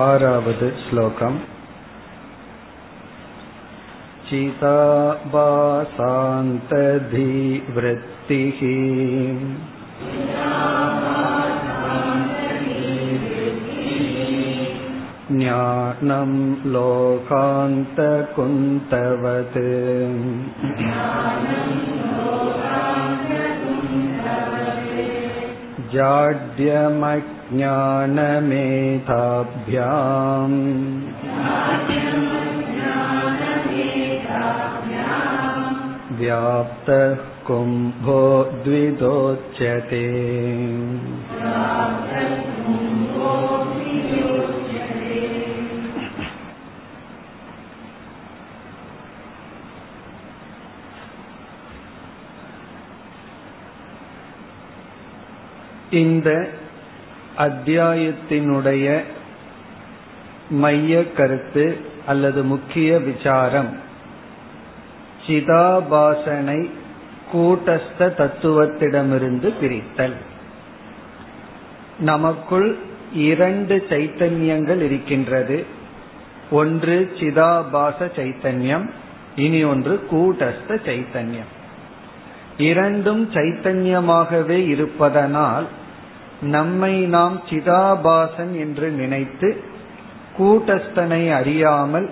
आरावद् श्लोकम् चिताभासान्तधिवृत्तिः ज्ञानं लोकान्तकुन्तवत् जाड्यमज्ञानमेधाभ्याम् व्याप्तः कुम्भो द्विदोच्यते இந்த அத்தியாயத்தினுடைய மைய கருத்து அல்லது முக்கிய விசாரம். சிதாபாசனை கூட்டஸ்த தத்துவத்திடமிருந்து பிரித்தல். நமக்குள் இரண்டு சைத்தன்யங்கள் இருக்கின்றது. ஒன்று சிதாபாச சைத்தன்யம் இனி ஒன்று கூட்டஸ்த சைத்தன்யம். இரண்டும் சைத்தன்யமாகவே இருப்பதனால் நம்மை நாம் சிதாபாசன் என்று நினைத்து கூட்டஸ்தனை அறியாமல்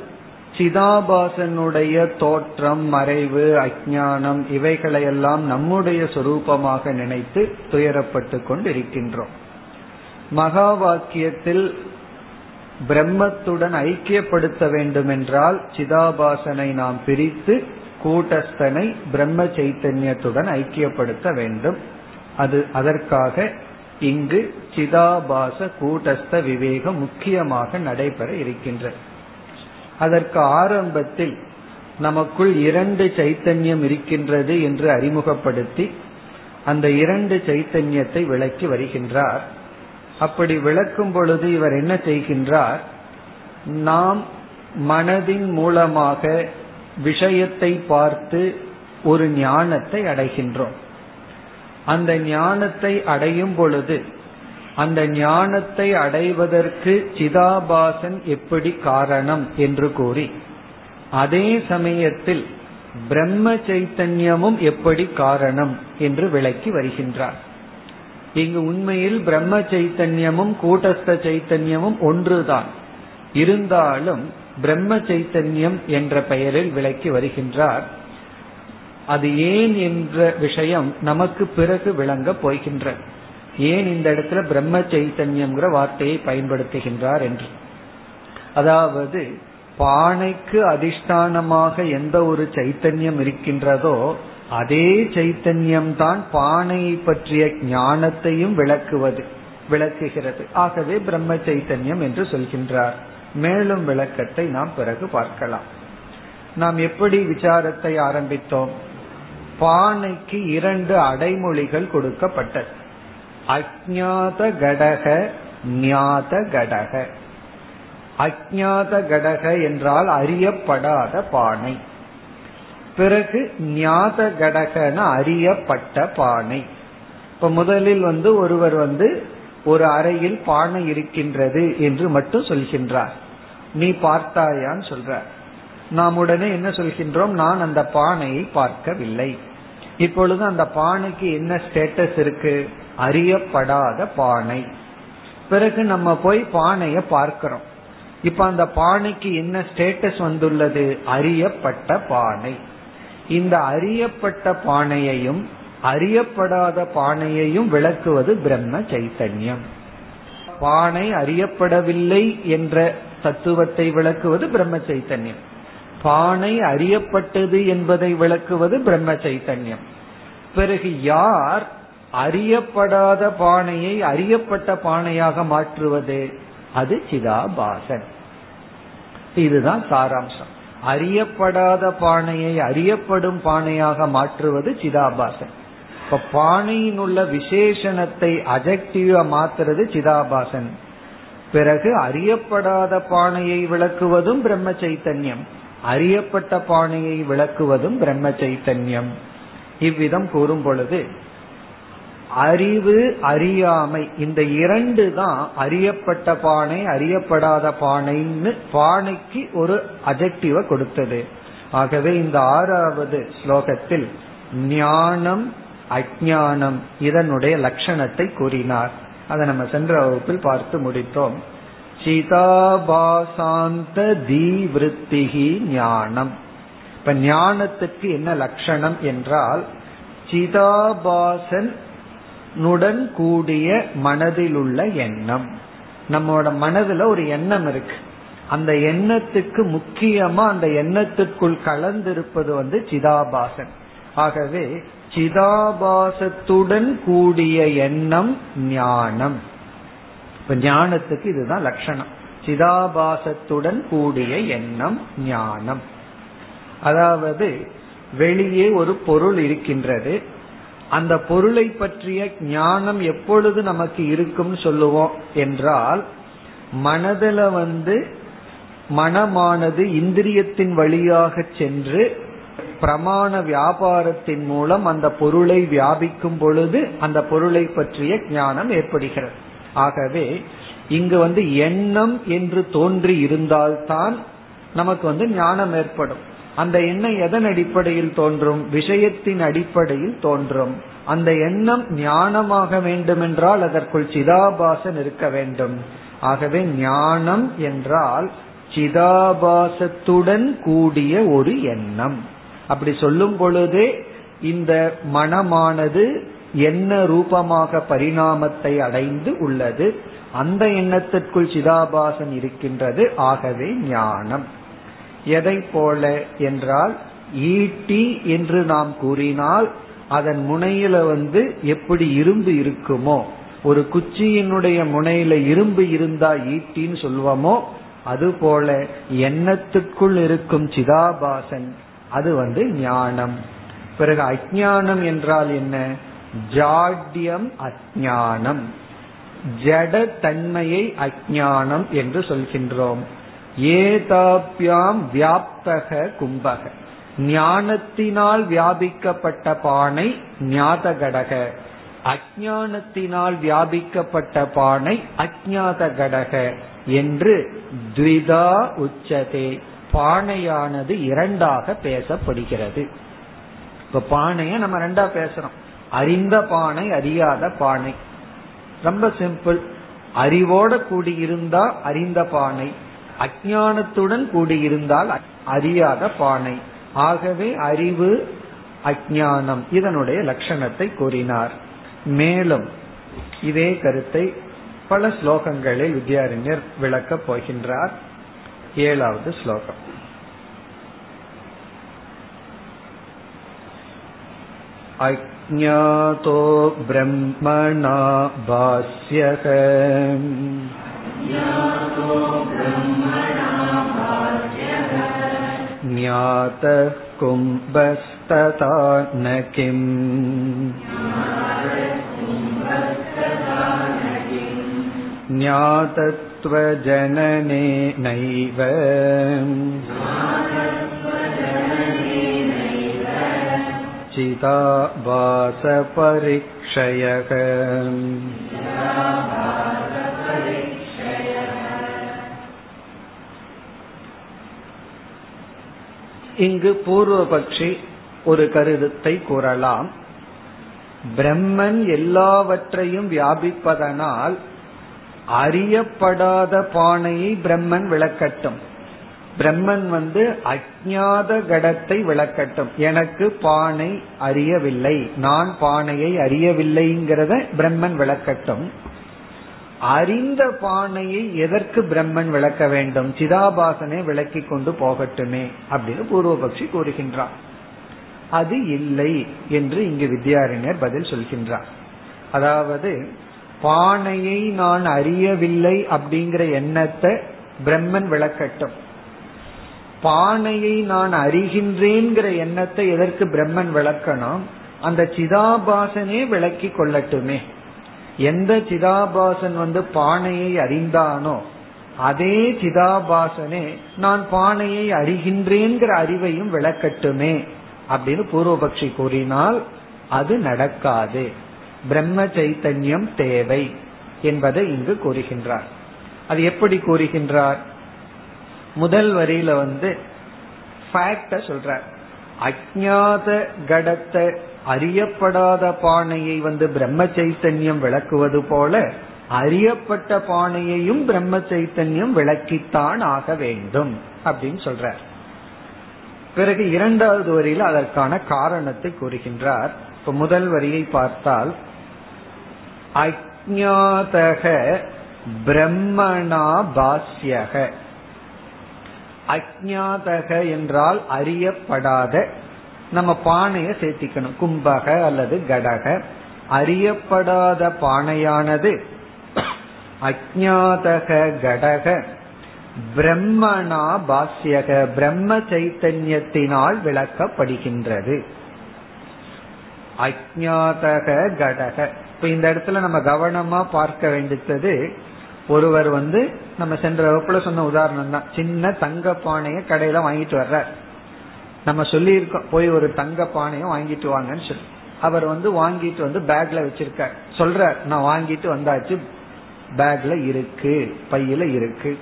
சிதாபாசனுடைய தோற்றம் மறைவு அஜானம் இவைகளையெல்லாம் நம்முடைய சொரூபமாக நினைத்து துயரப்பட்டு கொண்டிருக்கின்றோம். மகா வாக்கியத்தில் பிரம்மத்துடன் ஐக்கியப்படுத்த வேண்டுமென்றால் சிதாபாசனை நாம் பிரித்து கூட்டஸ்தனை பிரம்ம சைத்தன்யத்துடன் ஐக்கியப்படுத்த வேண்டும். அது அதற்காக இங்கு சிதாபாச கூட்டஸ்த விவேகம் முக்கியமாக நடைபெற இருக்கின்றது அதற்கு ஆரம்பத்தில் நமக்குள் இரண்டு சைத்தன்யம் இருக்கின்றது என்று அறிமுகப்படுத்தி அந்த இரண்டு சைத்தன்யத்தை விளக்கி வருகின்றார். அப்படி விளக்கும் பொழுது இவர் என்ன செய்கின்றார்? நாம் மனதின் மூலமாக விஷயத்தை பார்த்து ஒரு ஞானத்தை அடைகின்றோம். அந்த ஞானத்தை அடையும் பொழுது அந்த ஞானத்தை அடைவதற்கு சிதாபாசன் எப்படி காரணம் என்று கூறி அதே சமயத்தில் பிரம்ம சைத்தன்யமும் எப்படி காரணம் என்று விளக்கி வருகின்றார். இங்கு உண்மையில் பிரம்ம சைத்தன்யமும் கூட்டஸ்த சைத்தன்யமும் ஒன்றுதான். இருந்தாலும் பிரம்ம சைத்தன்யம் என்ற பெயரில் விளக்கி வருகின்றார். அது ஏன் என்ற விஷயம் நமக்கு பிறகு விளங்க போகின்ற ஏன் இந்த இடத்துல பிரம்ம சைத்தன்யம்ங்கிற வார்த்தையை பயன்படுத்துகின்றார் என்று. அதாவது பானைக்கு அதிஷ்டானமாக எந்த ஒரு சைத்தன்யம் இருக்கின்றதோ அதே சைத்தன்யம் தான் பானையை பற்றிய ஞானத்தையும் விளக்குவது விளக்குகிறது. ஆகவே பிரம்ம சைத்தன்யம் என்று சொல்கின்றார். மேலும் விளக்கத்தை நாம் பிறகு பார்க்கலாம். நாம் எப்படி விசாரத்தை ஆரம்பித்தோம்? பானைக்கு இரண்டு அடைமொழிகள் கொடுக்கப்பட்டது. அஜாத கடக ஞாத கடக. அஜாத கடக என்றால் அறியப்படாத பானை. பிறகு ஞாத கடகன அறியப்பட்ட பானை. இப்ப முதலில் வந்து ஒருவர் வந்து ஒரு அறையில் பானை இருக்கின்றது என்று மட்டும் சொல்கின்றார். நீ பார்த்தாயான்னு சொல்ற நாம் உடனே என்ன சொல்கின்றோம்? நான் அந்த பானையை பார்க்கவில்லை. இப்பொழுது அந்த பானைக்கு என்ன ஸ்டேட்டஸ் இருக்கு? அறியப்படாத பானை. பிறகு நம்ம போய் பானைய பார்க்கிறோம். இப்ப அந்த பானைக்கு என்ன ஸ்டேட்டஸ் வந்துள்ளது? அறியப்பட்ட பானை. இந்த அறியப்பட்ட பானையையும் அறியப்படாத பானையையும் விளக்குவது பிரம்ம சைத்தன்யம். பானை அறியப்படவில்லை என்ற தத்துவத்தை விளக்குவது பிரம்ம சைத்தன்யம். பானை அறியப்பட்டது என்பதை விளக்குவது பிரம்ம சைத்தன்யம் பிறகு யார் அறியப்படாத பானையை அறியப்பட்ட பானையாக மாற்றுவது? அது சிதாபாசன். இதுதான் சாராம்சம். அறியப்படாத பானையை அறியப்படும் பானையாக மாற்றுவது சிதாபாசன். இப்ப பானையின் உள்ள விசேஷணத்தை அஜெக்டிவா மாத்துறது சிதாபாசன். பிறகு அறியப்படாத பானையை விளக்குவதும் பிரம்ம சைத்தன்யம் அறியப்பட்ட பானையை விளக்குவதும் பிரம்ம சைத்தன்யம். இவ்விதம் கூறும் பொழுது அறிவு அறியாமை இந்த இரண்டு தான் அறியப்பட்ட பானை அறியப்படாத பானைன்னு பானைக்கு ஒரு அஜெக்டிவ கொடுத்தது. ஆகவே இந்த ஆறாவது ஸ்லோகத்தில் ஞானம் அஜானம் இதனுடைய லட்சணத்தை கூறினார். அதை நம்ம சென்ற வகுப்பில் பார்த்து முடித்தோம். சிதாபாசாந்த தீவிருத்திகி ஞானம் இப்ப ஞானத்துக்கு என்ன லட்சணம் என்றால் சிதாபாசன்னுடன் கூடிய மனதில் உள்ள எண்ணம். நம்மோட மனதுல ஒரு எண்ணம் இருக்கு. அந்த எண்ணத்துக்கு முக்கியமா அந்த எண்ணத்துக்குள் கலந்திருப்பது வந்து சிதாபாசன் ஆகவே சிதாபாசத்துடன் கூடிய எண்ணம் ஞானம். இப்ப ஞானத்துக்கு இதுதான் லட்சணம். சிதாபாசத்துடன் கூடிய எண்ணம் ஞானம். அதாவது வெளியே ஒரு பொருள் இருக்கின்றது. அந்த பொருளை பற்றிய ஞானம் எப்பொழுது நமக்கு இருக்கும்னு சொல்லுவோம் என்றால் மனதில் வந்து மனமானது இந்திரியத்தின் வழியாக சென்று பிரமாண வியாபாரத்தின் மூலம் அந்த பொருளை வியாபிக்கும் பொழுது அந்த பொருளை பற்றிய ஞானம் ஏற்படுகிறது. ஆகவே இங்கு வந்து எண்ணம் என்று தோன்றி இருந்தால்தான் நமக்கு வந்து ஞானம் ஏற்படும். அந்த எண்ணம் எதன் அடிப்படையில் தோன்றும்? விஷயத்தின் அடிப்படையில் தோன்றும். அந்த எண்ணம் ஞானமாக வேண்டுமென்றால் அதற்குள் சிதாபாசன் இருக்க வேண்டும். ஆகவே ஞானம் என்றால் சிதாபாசத்துடன் கூடிய ஒரு எண்ணம். அப்படி சொல்லும் பொழுதே இந்த மனமானது என்ன ரூபமாக பரிணாமத்தை அடைந்து உள்ளது அந்த எண்ணத்திற்குள் சிதாபாசன் இருக்கின்றது. ஆகவே ஞானம். எதை போல என்றால் ஈட்டி என்று நாம் கூறினால் அதன் முனையில வந்து எப்படி இரும்பு இருக்குமோ ஒரு குச்சியினுடைய முனையில இரும்பு இருந்தா ஈட்டின்னு சொல்வோமோ அதுபோல எண்ணத்துக்குள் இருக்கும் சிதாபாசன் அது வந்து ஞானம். பிறகு அஜானம் என்றால் என்ன? ஜாட்யம் அஜானம் ஜட தன்மையை அஜானம் என்று சொல்கின்றோம். ஏதாபியாம் வியாப்தக கும்பக. ஞானத்தினால் வியாபிக்கப்பட்ட பானை ஞாதகடக. அஜானத்தினால் வியாபிக்கப்பட்ட பானை அஜாத கடக என்று த்விதா உச்சதே. பானையானது இரண்டாக பேசப்படுகிறது. இப்ப பானைய நம்ம ரெண்டா பேசுறோம். அறிந்த பானை அறியாத பானை. ரொம்ப சிம்பிள் அறிவோட கூடியிருந்தா அறிந்த பானை அஜானத்துடன் கூடியிருந்தால் அறியாத பானை. ஆகவே அறிவு அஜானம் இதனுடைய லட்சணத்தை கூறினார். மேலும் இதே கருத்தை பல ஸ்லோகங்களில் வித்யாரண்யர் விளக்கப் போகின்றார். ஏழாவது ஸ்லோகம். अज्ञातो ब्रह्मणा भाष्यः ज्ञातः कुम्भस्तथा न किम् ज्ञातत्वजननेनैव चिदाभासपरिक्षयः இங்கு பூர்வபக்ஷி ஒரு கருத்தை கூறலாம் பிரம்மன் எல்லாவற்றையும் வியாபிப்பதனால் அறியப்படாத பானையை பிரம்மன் விளக்கட்டும் பிரம்மன் வந்து அஜாத கடத்தை விளக்கட்டும். எனக்கு பானை அறியவில்லை. நான் பானையை அறியவில்லைங்கிறத பிரம்மன் விளக்கட்டும். அறிந்த பானையை எதற்கு பிரம்மன் விளக்க வேண்டும்? சிதாபாசனை விளக்கி கொண்டு போகட்டுமே அப்படின்னு பூர்வபக்ஷி கூறுகின்றார் அது இல்லை என்று இங்கு வித்யாரண்யர் பதில் சொல்கின்றார். அதாவது பானையை நான் அறியவில்லை அப்படிங்கிற எண்ணத்தை பிரம்மன் விளக்கட்டும். பானையை நான் அறிகின்றேங்கிற எண்ணத்தை எதற்கு பிரம்மன் விளக்கணும்? அந்த சிதாபாசனே விளக்கி கொள்ளட்டுமே. எந்த சிதாபாசன் வந்து பானையை அறிந்தானோ அதே சிதாபாசனே நான் பானையை அறிகின்றேங்கிற அறிவையும் விளக்கட்டுமே அப்படின்னு பூர்வபக்ஷி கூறினால் அது நடக்காது. பிரம்ம சைத்தன்யம் தேவை என்பதை இங்கு கூறுகின்றார். அது எப்படி கூறுகின்றார்? முதல் வரியில வந்து ஃபேக்ட சொல்றார். அஜாத கடத்தை அறியப்படாத பானையை வந்து பிரம்ம சைத்தன்யம் விளக்குவது போல அறியப்பட்ட பானையையும் பிரம்ம சைத்தன்யம் விளக்கித்தான் ஆக வேண்டும் அப்படின்னு சொல்றார். பிறகு இரண்டாவது வரியில் அதற்கான காரணத்தை கூறுகின்றார். இப்ப முதல் வரியை பார்த்தால் அஜாதக பிரம்மணா பாஸ்யக அஜாதக என்றால் அறியப்படாத. நம்ம பானைய சேர்த்திக்கணும். கும்பக அல்லது கடக. அறியப்படாத பானையானது அஜாதக கடக. பிரம்மணா பாஸ்யக பிரம்ம சைத்தன்யத்தினால் விளக்கப்படுகின்றது. அஜாதக கடக. இப்ப இந்த இடத்துல நம்ம கவனமா பார்க்க வேண்டியது ஒருவர் வந்து நம்ம சென்ற வகுப்புல சொன்ன உதாரணம் தான். சின்ன தங்க பானைய கடையில வாங்கிட்டு வர்ற நம்ம சொல்லி இருக்கோம் போய் ஒரு தங்க பானையும் வாங்கிட்டு வாங்கன்னு சொல்லி. அவர் வந்து வாங்கிட்டு வந்து பேக்ல வச்சிருக்க சொல்ற நான் வாங்கிட்டு வந்தாச்சு. பேக்ல இருக்கு பையில இருக்கு.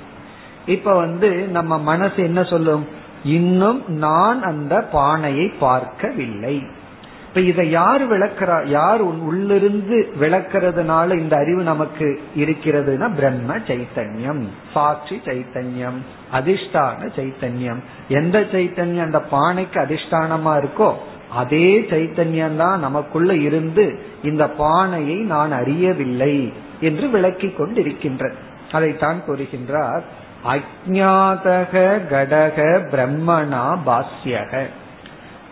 இப்ப வந்து நம்ம மனசு என்ன சொல்லும்? இன்னும் நான் அந்த பானையை பார்க்கவில்லை. இப்ப இதை யார் விளக்குறா யார் உள்ளிருந்து விளக்குறதுனால இந்த அறிவு நமக்கு இருக்கிறதுனா பிரம்ம சைத்தன்யம் சாட்சி சைத்தன்யம் அதிஷ்டான சைத்தன்யம். எந்த சைத்தன்யம்? அந்த பானைக்கு அதிஷ்டானமா இருக்கோ அதே சைத்தன்யம் தான் நமக்குள்ள இருந்து இந்த பானையை நான் அறியவில்லை என்று விளக்கி கொண்டிருக்கின்ற அதைத்தான் கூறுகின்றார் அஜாதக கடக பிரம்மணா பாஸ்யக.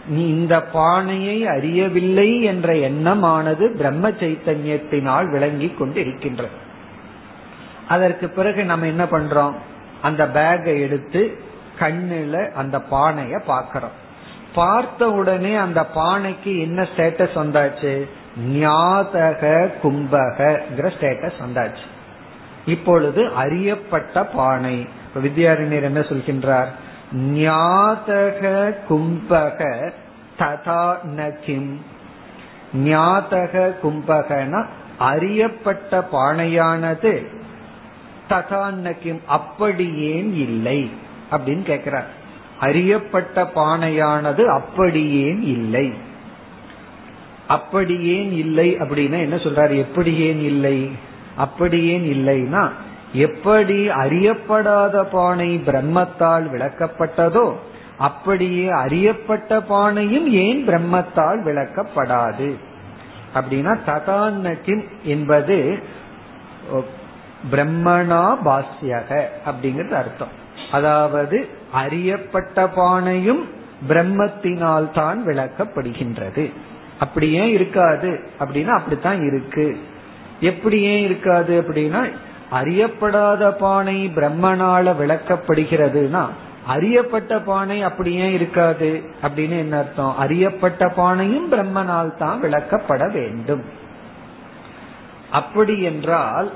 நீ இந்த பானையை அறியவில்லை என்ற எண்ணமானது பிரம்ம சைத்தன்யத்தினால் விளங்கி இருக்கின்றது அதற்கு பிறகு நம்ம என்ன பண்றோம்? அந்த பேக்கை எடுத்து கண்ணுல அந்த பானைய பாக்கிறோம் பார்த்த உடனே அந்த பானைக்கு என்ன ஸ்டேட்டஸ் வந்தாச்சு? ஞாதக கும்பகிற ஸ்டேட்டஸ் வந்தாச்சு. இப்பொழுது அறியப்பட்ட பானை. வித்யாரண்யர் என்ன சொல்கின்றார்? ஞாதக கும்பக ததா நகிம் ஞாதக கும்பகன அறியப்பட்ட பானையானது ததா நகிம் அப்படி ஏன் இல்லை அப்படின்னு கேக்குறார். அறியப்பட்ட பானையானது அப்படி ஏன் இல்லை. அப்படி ஏன் இல்லை அப்படின்னா என்ன சொல்றாரு? எப்படி ஏன் இல்லை? அப்படி ஏன் இல்லைன்னா எப்படி அறியப்படாத பானை பிரம்மத்தால் விளக்கப்பட்டதோ அப்படியே அறியப்பட்ட பானையும் ஏன் பிரம்மத்தால் விளக்கப்படாது? அப்படின்னா ததான்னகிம் என்பது பிரம்மணா பாஸ்யக அப்படிங்கிறது அர்த்தம். அதாவது அறியப்பட்ட பானையும் பிரம்மத்தினால் தான் விளக்கப்படுகின்றது. அப்படி ஏன் இருக்காது? அப்படின்னா அப்படித்தான் இருக்கு. எப்படி ஏன் இருக்காது அப்படின்னா அறியப்படாத பானை பிரம்மனால விளக்கப்படுகிறதுனா அறியப்பட்ட பானை அப்படி ஏன் இருக்காது? அப்படின்னு என்ன அர்த்தம்? அறியப்பட்ட பானையும் பிரம்மனால் தான் விளக்கப்பட வேண்டும். அப்படி என்றால்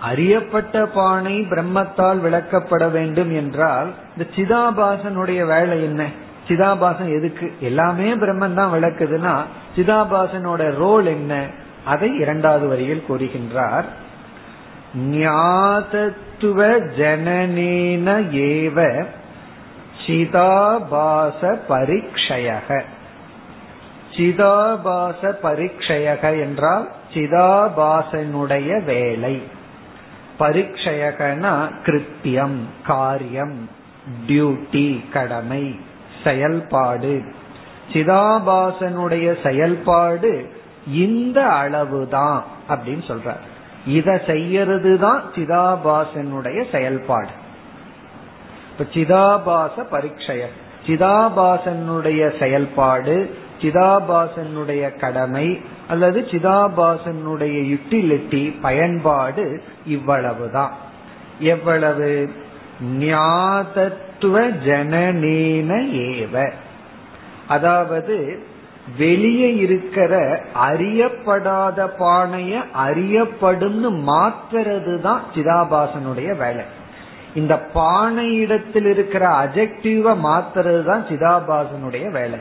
அறியப்பட்ட பானை பிரம்மத்தால் விளக்கப்பட வேண்டும் என்றால் இந்த சிதாபாசனுடைய வேலை என்ன? சிதாபாசன் எதுக்கு? எல்லாமே பிரம்மன் தான் விளக்குதுன்னா சிதாபாசனோட ரோல் என்ன? அதை இரண்டாவது வரியில் கூறுகின்றார். ஞாதத்துவ ஜனனேன ஏவ சிதாபாச பரீட்சையக. சிதாபாச பரீட்சையக என்றால் சிதாபாசனுடைய வேலை. பரீட்சையகனா கிருத்தியம் காரியம் டியூட்டி கடமை செயல்பாடு. சிதாபாசனுடைய செயல்பாடு இந்த அளவுதான் அப்படின்னு சொல்றார். இத செய்யறது தான் சிதாபாசனுடைய செயல்பாடு. இப்ப சிதாபாச பரீட்சைய சிதாபாசனுடைய செயல்பாடு சிதாபாசனுடைய கடமை அல்லது சிதாபாசனுடைய யுட்டிலிட்டி பயன்பாடு இவ்வளவுதான். எவ்வளவு? ஞாதத்துவ ஜனநேன ஏவ. அதாவது வெளியே இருக்கிற அறியப்படாத பானைய அறியப்படும் மாத்துறது தான் சிதாபாசனுடைய வேலை. இந்த பானையிடத்தில் இருக்கிற அஜெக்டிவ மாத்துறது தான் சிதாபாசனுடைய வேலை.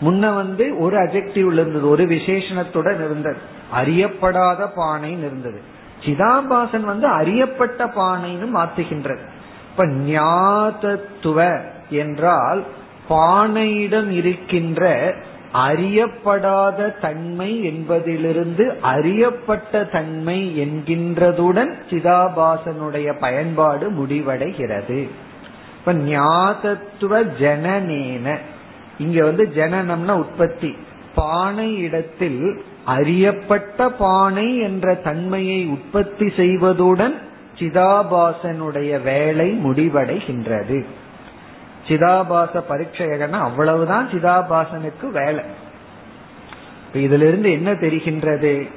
முன்ன வந்து ஒரு அஜெக்டிவ்ல இருந்தது ஒரு விசேஷணத்துடன் இருந்தது. அறியப்படாத பானைன்னு இருந்தது. சிதாபாசன் வந்து அறியப்பட்ட பானைன்னு மாத்துகின்றது. இப்ப ஞாதத்துவ என்றால் பானையிடம் இருக்கின்ற அறியப்படாத தன்மை என்பதிலிருந்து அறியப்பட்ட தன்மை என்கின்றதுடன் சிதாபாசனுடைய பயன்பாடு முடிவடைகிறது. இப்ப ஞாதத்துவ ஜனநேன இங்க வந்து ஜனனம்னா உற்பத்தி. பானை இடத்தில் அறியப்பட்ட பானை என்ற தன்மையை உற்பத்தி செய்வதுடன் சிதாபாசனுடைய வேலை முடிவடைகின்றது. சிதாபாச பரீட்சையகன்னா அவ்வளவுதான் சிதாபாசனுக்கு வேலை. இதுல இருந்து என்ன தெரிகின்றது?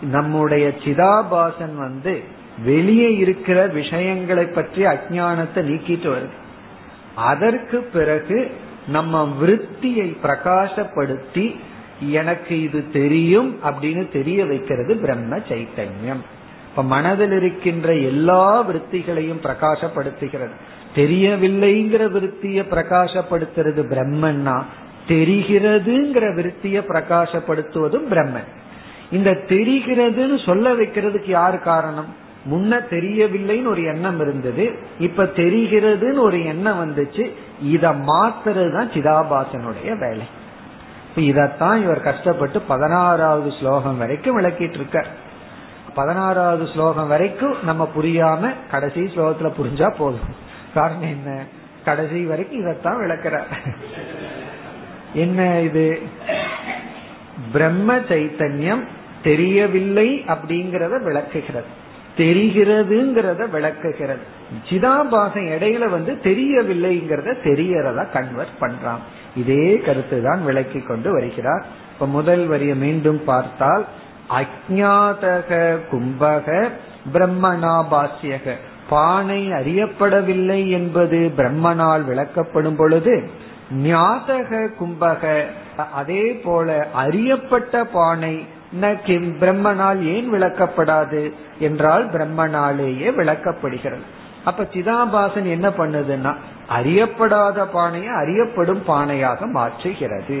நம்முடைய சிதாபாசன் வந்து வெளியே இருக்கிற விஷயங்களை பற்றி அஜானத்தை நீக்கிட்டு வருது. அதற்கு பிறகு நம்ம விருத்தியை பிரகாசப்படுத்தி எனக்கு இது தெரியும் அப்படின்னு தெரிய வைக்கிறது பிரம்ம சைத்தன்யம். இப்ப மனதில் இருக்கின்ற எல்லா விருத்திகளையும் பிரகாசப்படுத்துகிறது. தெரியவில்லைங்கிற விருத்திய பிரகாசப்படுத்துறது பிரம்மன்னா தெரிகிறதுங்கிற விருத்திய பிரகாசப்படுத்துவதும் பிரம்மன். இந்த தெரிகிறதுன்னு சொல்ல வைக்கிறதுக்கு யார் காரணம்? முன்ன தெரியவில்லைன்னு ஒரு எண்ணம் இருந்தது இப்ப தெரிகிறதுன்னு ஒரு எண்ணம் வந்துச்சு இத மாத்துறது தான் சிதாபாசனுடைய வேலை. இதத்தான் இவர் கஷ்டப்பட்டு பதினாறாவது ஸ்லோகம் வரைக்கும் விளக்கிட்டு இருக்கார் பதினாறாவது ஸ்லோகம் வரைக்கும் நம்ம புரியாம கடைசி ஸ்லோகத்துல புரிஞ்சா போதும். காரணம் என்ன? கடைசி வரைக்கும் இதத்தான் விளக்கிறார். என்ன இது? பிரம்ம சைத்தன்யம் தெரியவில்லை அப்படிங்கறத விளக்குகிறது. தெரிகிறதுங்கிறத விளக்குகிறது. சிதாபாசம் இடையில வந்து தெரியவில்லைங்கிறத தெரியறதா கன்வெர்ட் பண்றான். இதே கருத்து தான் விளக்கி கொண்டு வருகிறார். இப்ப முதல் வரிய மீண்டும் பார்த்தால் அஜாதக கும்பக பிரம்மணாபாசியக பானை அறியப்படவில்லை என்பது பிரம்மனால் விளக்கப்படும் பொழுது ஞாதக கும்பக அதே போல அறியப்பட்ட பானை பிரம்மனால் ஏன் விளக்கப்படாது என்றால் பிரம்மனாலேயே விளக்கப்படுகிறது. அப்ப சிதாபாசன் என்ன பண்ணுதுன்னா அறியப்படாத பானையை அறியப்படும் பானையாக மாற்றுகிறது.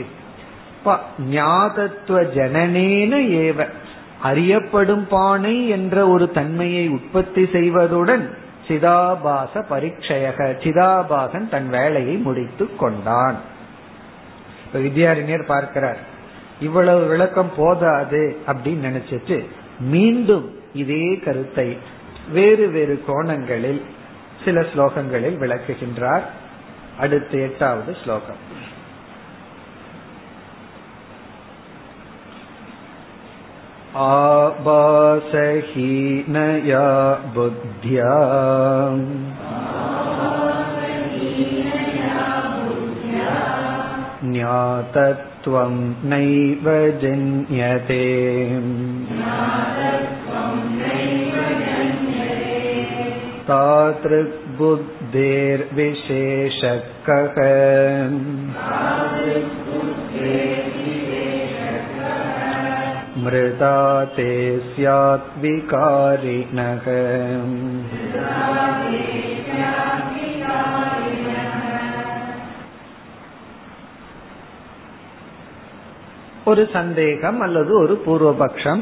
ஞாதத்துவ ஜனனேன ஏவ அறியப்படும் பானை என்ற ஒரு தன்மையை உற்பத்தி செய்வதுடன் சிதாபாச பரீட்சையக சிதாபாசன் தன் வேலையை முடித்து கொண்டான். இப்ப வித்யாரண்யர் பார்க்கிறார் இவ்வளவு விளக்கம் போதாது அப்படின்னு நினைச்சிட்டு மீண்டும் இதே கருத்தை வேறு வேறு கோணங்களில் சில ஸ்லோகங்களில் விளக்குகின்றார். அடுத்து எட்டாவது ஸ்லோகம். आभासहीनया बुद्ध्या ज्ञातत्वं नैव जन्यते तादृग्बुद्धेर्विशेषकः मृदा ते स्यात् विकारिणः ஒரு சந்தேகம் அல்லது ஒரு பூர்வபக்ஷம்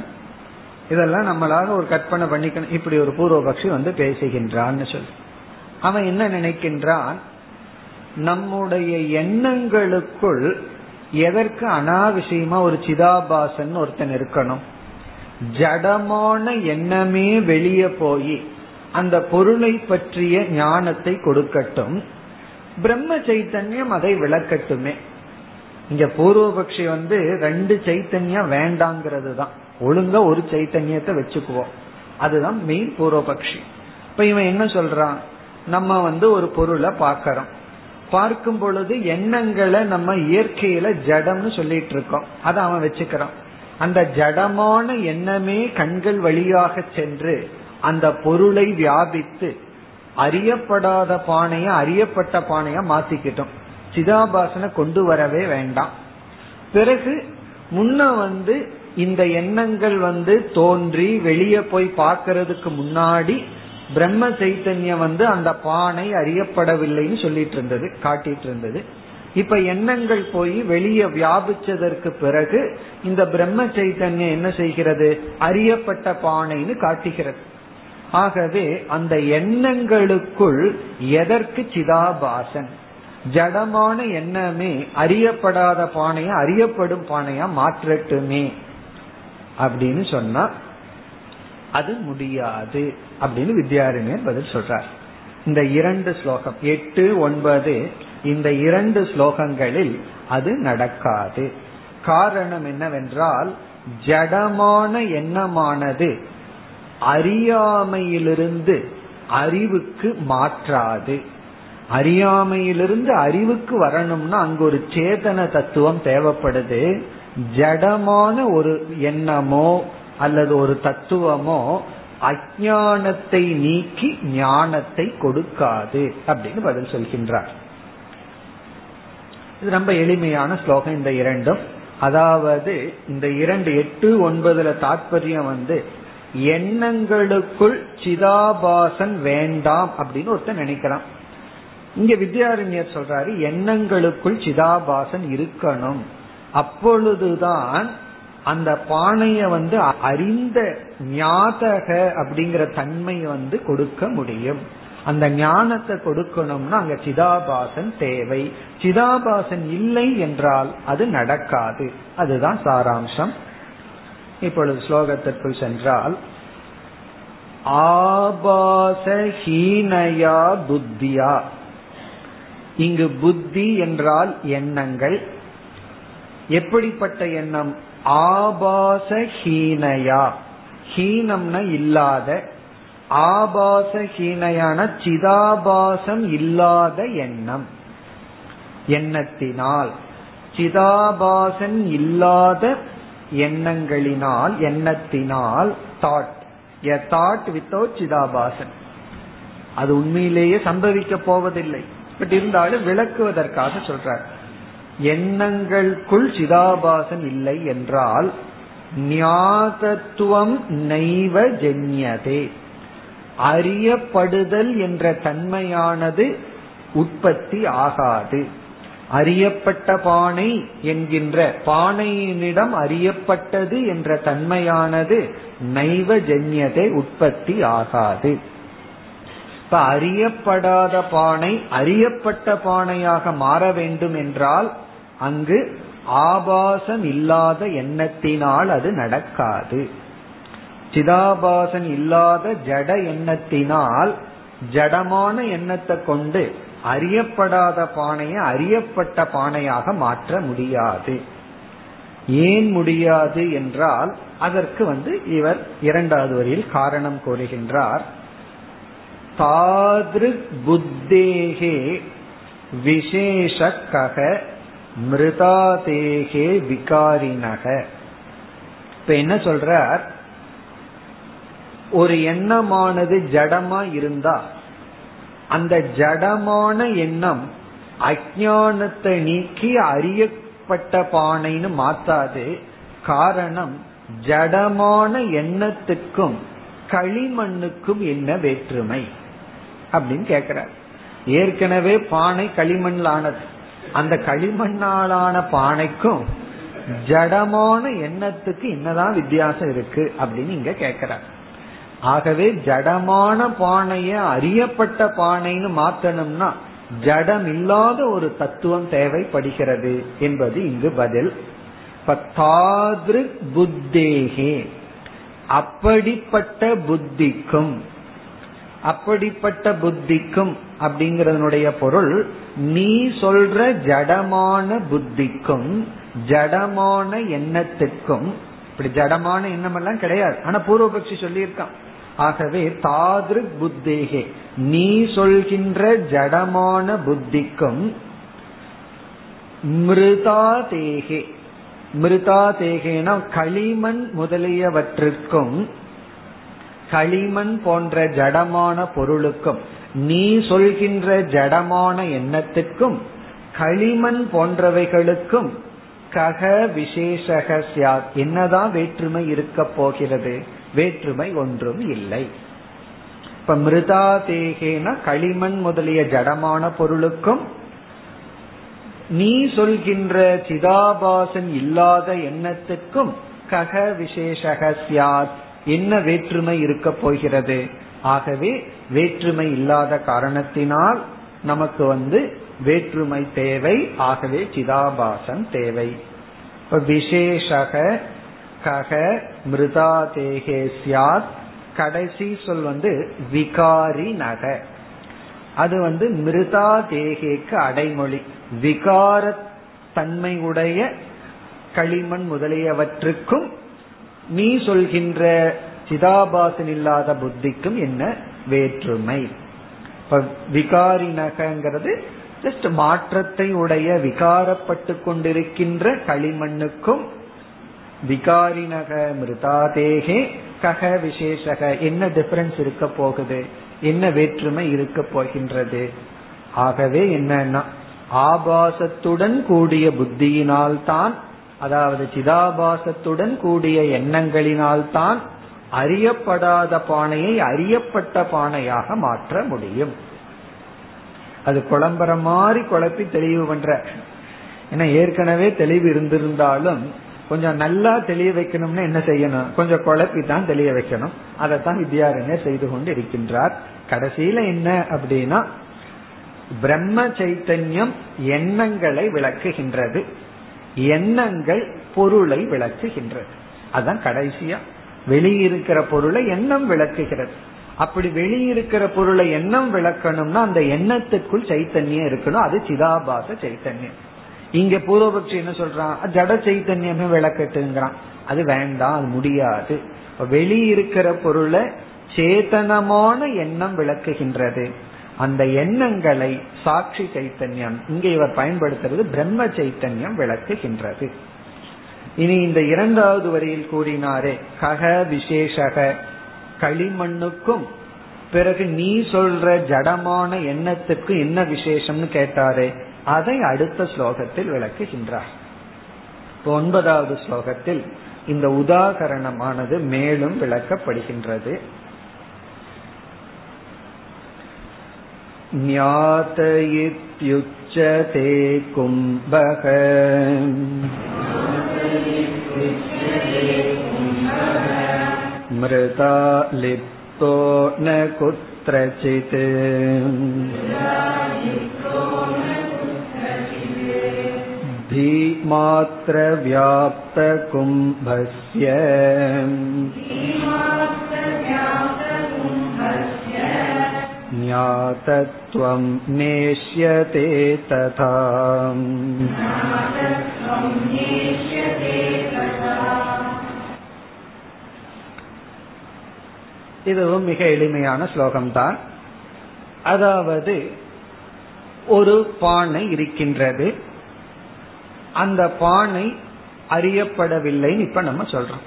இதெல்லாம் நம்மளாக ஒரு கற்பனை பண்ணிக்கணும் இப்படி ஒரு பூர்வபக்ஷி வந்து பேசுகின்றான்னு சொல்லி அவன் என்ன நினைக்கின்றான் நம்முடைய எண்ணங்களுக்குள் எதற்கு அனாவசியமா ஒரு சிதாபாசன் ஒருத்தன் இருக்கணும்? ஜடமான எண்ணமே வெளியே போய் அந்த பொருளை பற்றிய ஞானத்தை கொடுக்கட்டும். பிரம்ம சைத்தன்யம் அதை விளக்கட்டுமே. இங்க பூர்வபக்ஷி வந்து ரெண்டு சைத்தன்யம் வேண்டாங்கிறது தான் ஒழுங்கா ஒரு சைத்தன்யத்தை வச்சுக்குவோம். அதுதான் மெயின் பூர்வபக்ஷி. இப்ப இவன் என்ன சொல்றான்? நம்ம வந்து ஒரு பொருளை பாக்கிறோம் பார்க்கும் பொழுது எண்ணங்களை நம்ம இயற்கையில ஜடம்னு சொல்லிட்டு இருக்கோம். அதை அவன் வச்சுக்கிறான். அந்த ஜடமான எண்ணமே கண்கள் வழியாக சென்று அந்த பொருளை வியாபித்து அறியப்படாத பானைய அறியப்பட்ட பானைய மாத்திக்கிட்டோம். சிதாபாசனை கொண்டு வரவே வேண்டாம். பிறகு முன்ன வந்து இந்த எண்ணங்கள் வந்து தோன்றி வெளியே போய் பார்க்கறதுக்கு முன்னாடி பிரம்ம சைத்தன்யம் வந்து அந்த பானை அறியப்படவில்லைன்னு சொல்லிட்டு இருந்தது காட்டிட்டு இருந்தது இப்ப எண்ணங்கள் போய் வெளியே வியாபிச்சதற்கு பிறகு இந்த பிரம்ம சைத்தன்யம் என்ன செய்கிறது? அறியப்பட்ட பானைன்னு காட்டுகிறது. ஆகவே அந்த எண்ணங்களுக்குள் எதற்கு சிதாபாசன்? ஜடமான எண்ணமே அறியப்படாத பானையா அறியப்படும் பானையா மாற்றட்டுமே அப்படின்னு சொன்னா அது முடியாது. அப்படின்னு வித்யாரண்யர் பதில் சொல்றார். இந்த இரண்டு ஸ்லோகம் எட்டு ஒன்பது இந்த இரண்டு ஸ்லோகங்களில் அது நடக்காது. காரணம் என்னவென்றால் ஜடமான எண்ணமானது அறியாமையிலிருந்து அறிவுக்கு மாற்றாது. அறியாமையிலிருந்து அறிவுக்கு வரணும்னா அங்கு ஒரு சேதன தத்துவம் தேவைப்படுது. ஜடமான ஒரு எண்ணமோ அல்லது ஒரு தத்துவமோ அஜானத்தை நீக்கி ஞானத்தை கொடுக்காது அப்படின்னு பதில் சொல்கின்றார். இது ரொம்ப எளிமையான ஸ்லோகம் இந்த இரண்டும். அதாவது இந்த இரண்டு எட்டு ஒன்பதுல தாற்பயம் வந்து எண்ணங்களுக்குள் சிதாபாசன் வேண்டாம் அப்படின்னு ஒருத்தர் நினைக்கிறான். இங்க வித்யாரண்யர் சொல்றாரு எண்ணங்களுக்குள் சிதாபாசன் இருக்கணும். அப்பொழுதுதான் அந்த பானைய வந்து அறிந்த ஞாதக அப்படிங்கிற தன்மை வந்து கொடுக்க முடியும். அந்த ஞானத்தை கொடுக்கணும்னா அங்க சிதாபாசன் தேவை. சிதாபாசன் இல்லை என்றால் அது நடக்காது. அதுதான் சாராம்சம். இப்பொழுது ஸ்லோகத்திற்குள் சென்றால் ஆபாசஹீனயா புத்தியா? இங்கு புத்தி என்றால் எண்ணங்கள். எப்படிப்பட்ட எண்ணம்? ஆபாசஹீனயா. ஹீனம்னா இல்லாத ஆபாசஹீனையான சிதாபாசம் இல்லாத எண்ணம். எண்ணத்தினால் சிதாபாசன் இல்லாத எண்ணங்களினால் எண்ணத்தினால் தாட் எ தாட் வித்தவுட் சிதாபாசன் அது உண்மையிலேயே சம்பவிக்க போவதில்லை. பட் இருந்தாலும் விளக்குவதற்காக சொல்றார். எண்ணங்களுக்குள் சிதாபாசன் இல்லை என்றால் ஞாதத்துவம் நைவ ஜென்யதே. அறியப்படுதல் என்ற தன்மையானது உற்பத்தி ஆகாது. அறியப்பட்ட பானை என்கின்ற பானையினிடம் அறியப்பட்டது என்ற தன்மையானது நைவ ஜென்யதே உற்பத்தி ஆகாது. இப்ப அறியப்படாத பானை அறியப்பட்ட பானையாக மாற வேண்டும் என்றால் அங்கு ஆபாசம் இல்லாத எண்ணத்தினால் அது நடக்காது. சிதாபாசன் இல்லாத ஜட எண்ணத்தினால் ஜடமான எண்ணத்தை கொண்டு அறியப்படாத பானையை அறியப்பட்ட பானையாக மாற்ற முடியாது. ஏன் முடியாது என்றால் அதற்கு வந்து இவர் இரண்டாவது வரியில் காரணம் கூறுகின்றார். தாதிருக் புத்தேகே விசேஷக்கக மிருதாதேகே விகாரினக. இப்ப என்ன சொல்றார்? ஒரு எண்ணமானது ஜடமா இருந்தா அந்த ஜடமான எண்ணம் அஜானத்தை நீக்கி அறியப்பட்ட பானைன்னு மாத்தாது. காரணம் ஜடமான எண்ணத்துக்கும் களிமண்ணுக்கும் என்ன வேற்றுமை? அப்படின்னு கேக்குறார். ஏற்கனவே பானை களிமண்ணானது அந்த களிமண்ணாலான பானைக்கும் ஜடமான எண்ணத்துக்கு என்னதான் வித்தியாசம் இருக்கு அப்படின்னு இங்க கேக்குறார். ஆகவே ஜடமான பானைய அறியப்பட்ட பானைன்னு மாத்தணும்னா ஜடம் இல்லாத ஒரு தத்துவம் தேவைப்படுகிறது என்பது இங்கு பதில். புத்தேகே. அப்படிப்பட்ட புத்திக்கும் அப்படிப்பட்ட புத்திக்கும் அப்படிங்கறதனுடைய பொருள் நீ சொல்ற ஜடமான புத்திக்கும் ஜடமான எண்ணத்துக்கும் இப்படி ஜடமான எண்ணம் எல்லாம் கிடையாது. ஆனா பூர்வபக்ஷி சொல்லியிருக்கான். ஆகவே தாதிரு புத்தேகே நீ சொல்கின்ற ஜடமான புத்திக்கும் மிருதா தேகே மிருதா தேகேனா களிமண் முதலியவற்றுக்கும் களிமண் போன்ற ஜடமான பொருளுக்கும். நீ சொல்கின்ற ஜடமான எண்ணத்துக்கும் களிமண் போன்றவைகளுக்கும் கக விசேஷக சியாத் என்னதான் வேற்றுமை இருக்க போகிறது? வேற்றுமை ஒன்றும் இல்லை. இப்ப மிருதா தேகேன களிமண் முதலிய ஜடமான பொருளுக்கும் நீ சொல்கின்ற சிதாபாசன் இல்லாத எண்ணத்துக்கும் கக விசேஷக சியாத் என்ன வேற்றுமை இருக்க போகிறது? ஆகவே வேற்றுமை இல்லாத காரணத்தினால் நமக்கு வந்து வேற்றுமை தேவை ஆகவே சிதாபாசன் தேவை. இப்ப விசேஷக கக மிருதா தேகே சியாத் கடைசி சொல் வந்து விகாரி நக. அது வந்து மிருதா தேகேக்கு அடைமொழி. விகார தன்மையுடைய களிமண் முதலியவற்றுக்கும் நீ சொல்கின்ற சிதாபாசன் இல்லாத புத்திக்கும் என்ன? வேற்றுமை. இப்ப விகாரினகங்கிறது ஜஸ்ட் மாற்றத்தை உடைய விகாரப்பட்டு கொண்டிருக்கின்ற களிமண்ணுக்கும் விகாரினக மிருதாதேகே கக விசேஷக என்ன டிஃபரன்ஸ் இருக்க போகுது? என்ன வேற்றுமை இருக்க போகின்றது? ஆகவே என்னன்னா ஆபாசத்துடன் கூடிய புத்தியினால்தான் அதாவது சிதாபாசத்துடன் கூடிய எண்ணங்களினால்தான் அறியப்படாத பானையை அறியப்பட்ட பானையாக மாற்ற முடியும். அது குழம்புற மாதிரி குழப்பி தெளிவு பண்ற. ஏன்னா ஏற்கனவே தெளிவு இருந்திருந்தாலும் கொஞ்சம் நல்லா தெளிய வைக்கணும்னு என்ன செய்யணும்? கொஞ்சம் குழப்பி தான் தெளிய வைக்கணும். அதைத்தான் வித்யாரண்யர் செய்து கொண்டு இருக்கின்றார் கடைசியில என்ன அப்படின்னா பிரம்ம சைத்தன்யம் எண்ணங்களை விளக்குகின்றது. எண்ணங்கள் பொருளை விளக்குகின்றது. அதான் கடைசியா. வெளியிருக்கிற பொருளை எண்ணம் விளக்குகிறது. அப்படி வெளியிருக்கிற பொருளை எண்ணம் விளக்கணும்னா அந்த எண்ணத்துக்குள் சைத்தன்யம் இருக்கணும். அது சிதாபாச சைத்தன்யம். இங்க பூர்வபக்ஷி என்ன சொல்றான்? ஜட சைத்தன்யமே விளக்கட்டுங்கிறான். அது வேண்டாம் அது முடியாது. வெளியிருக்கிற பொருளை சேதனமான எண்ணம் விளக்குகின்றது. அந்த எண்ணங்களை சாட்சி சைத்தன்யம் இங்க இவர் பயன்படுத்துறது பிரம்ம சைத்தன்யம் விளக்குகின்றது. இனி இந்த இரண்டாவது வரியில் கூறினாரே கக விசேஷக களிமண்ணுக்கும் பிறகு நீ சொல்ற ஜடமான எண்ணத்துக்கு என்ன விசேஷம்னு கேட்டாரே அதை அடுத்த ஸ்லோகத்தில் விளக்குகின்றார் ஒன்பதாவது ஸ்லோகத்தில் இந்த உதாகரணமானது மேலும் விளக்கப்படுகின்றது ज्ञात इत्युच्यते कुम्भः मृता लिप्तो न कुत्रचित् धीमात्रव्याप्तकुम्भस्य ज्ञातत्वं नेष्यते तथा இதுவும் மிக எளிமையான ஸ்லோகம்தான் அதாவது ஒரு பானை இருக்கின்றது அந்த பானை அறியப்படவில்லைன்னு இப்ப நம்ம சொல்றோம்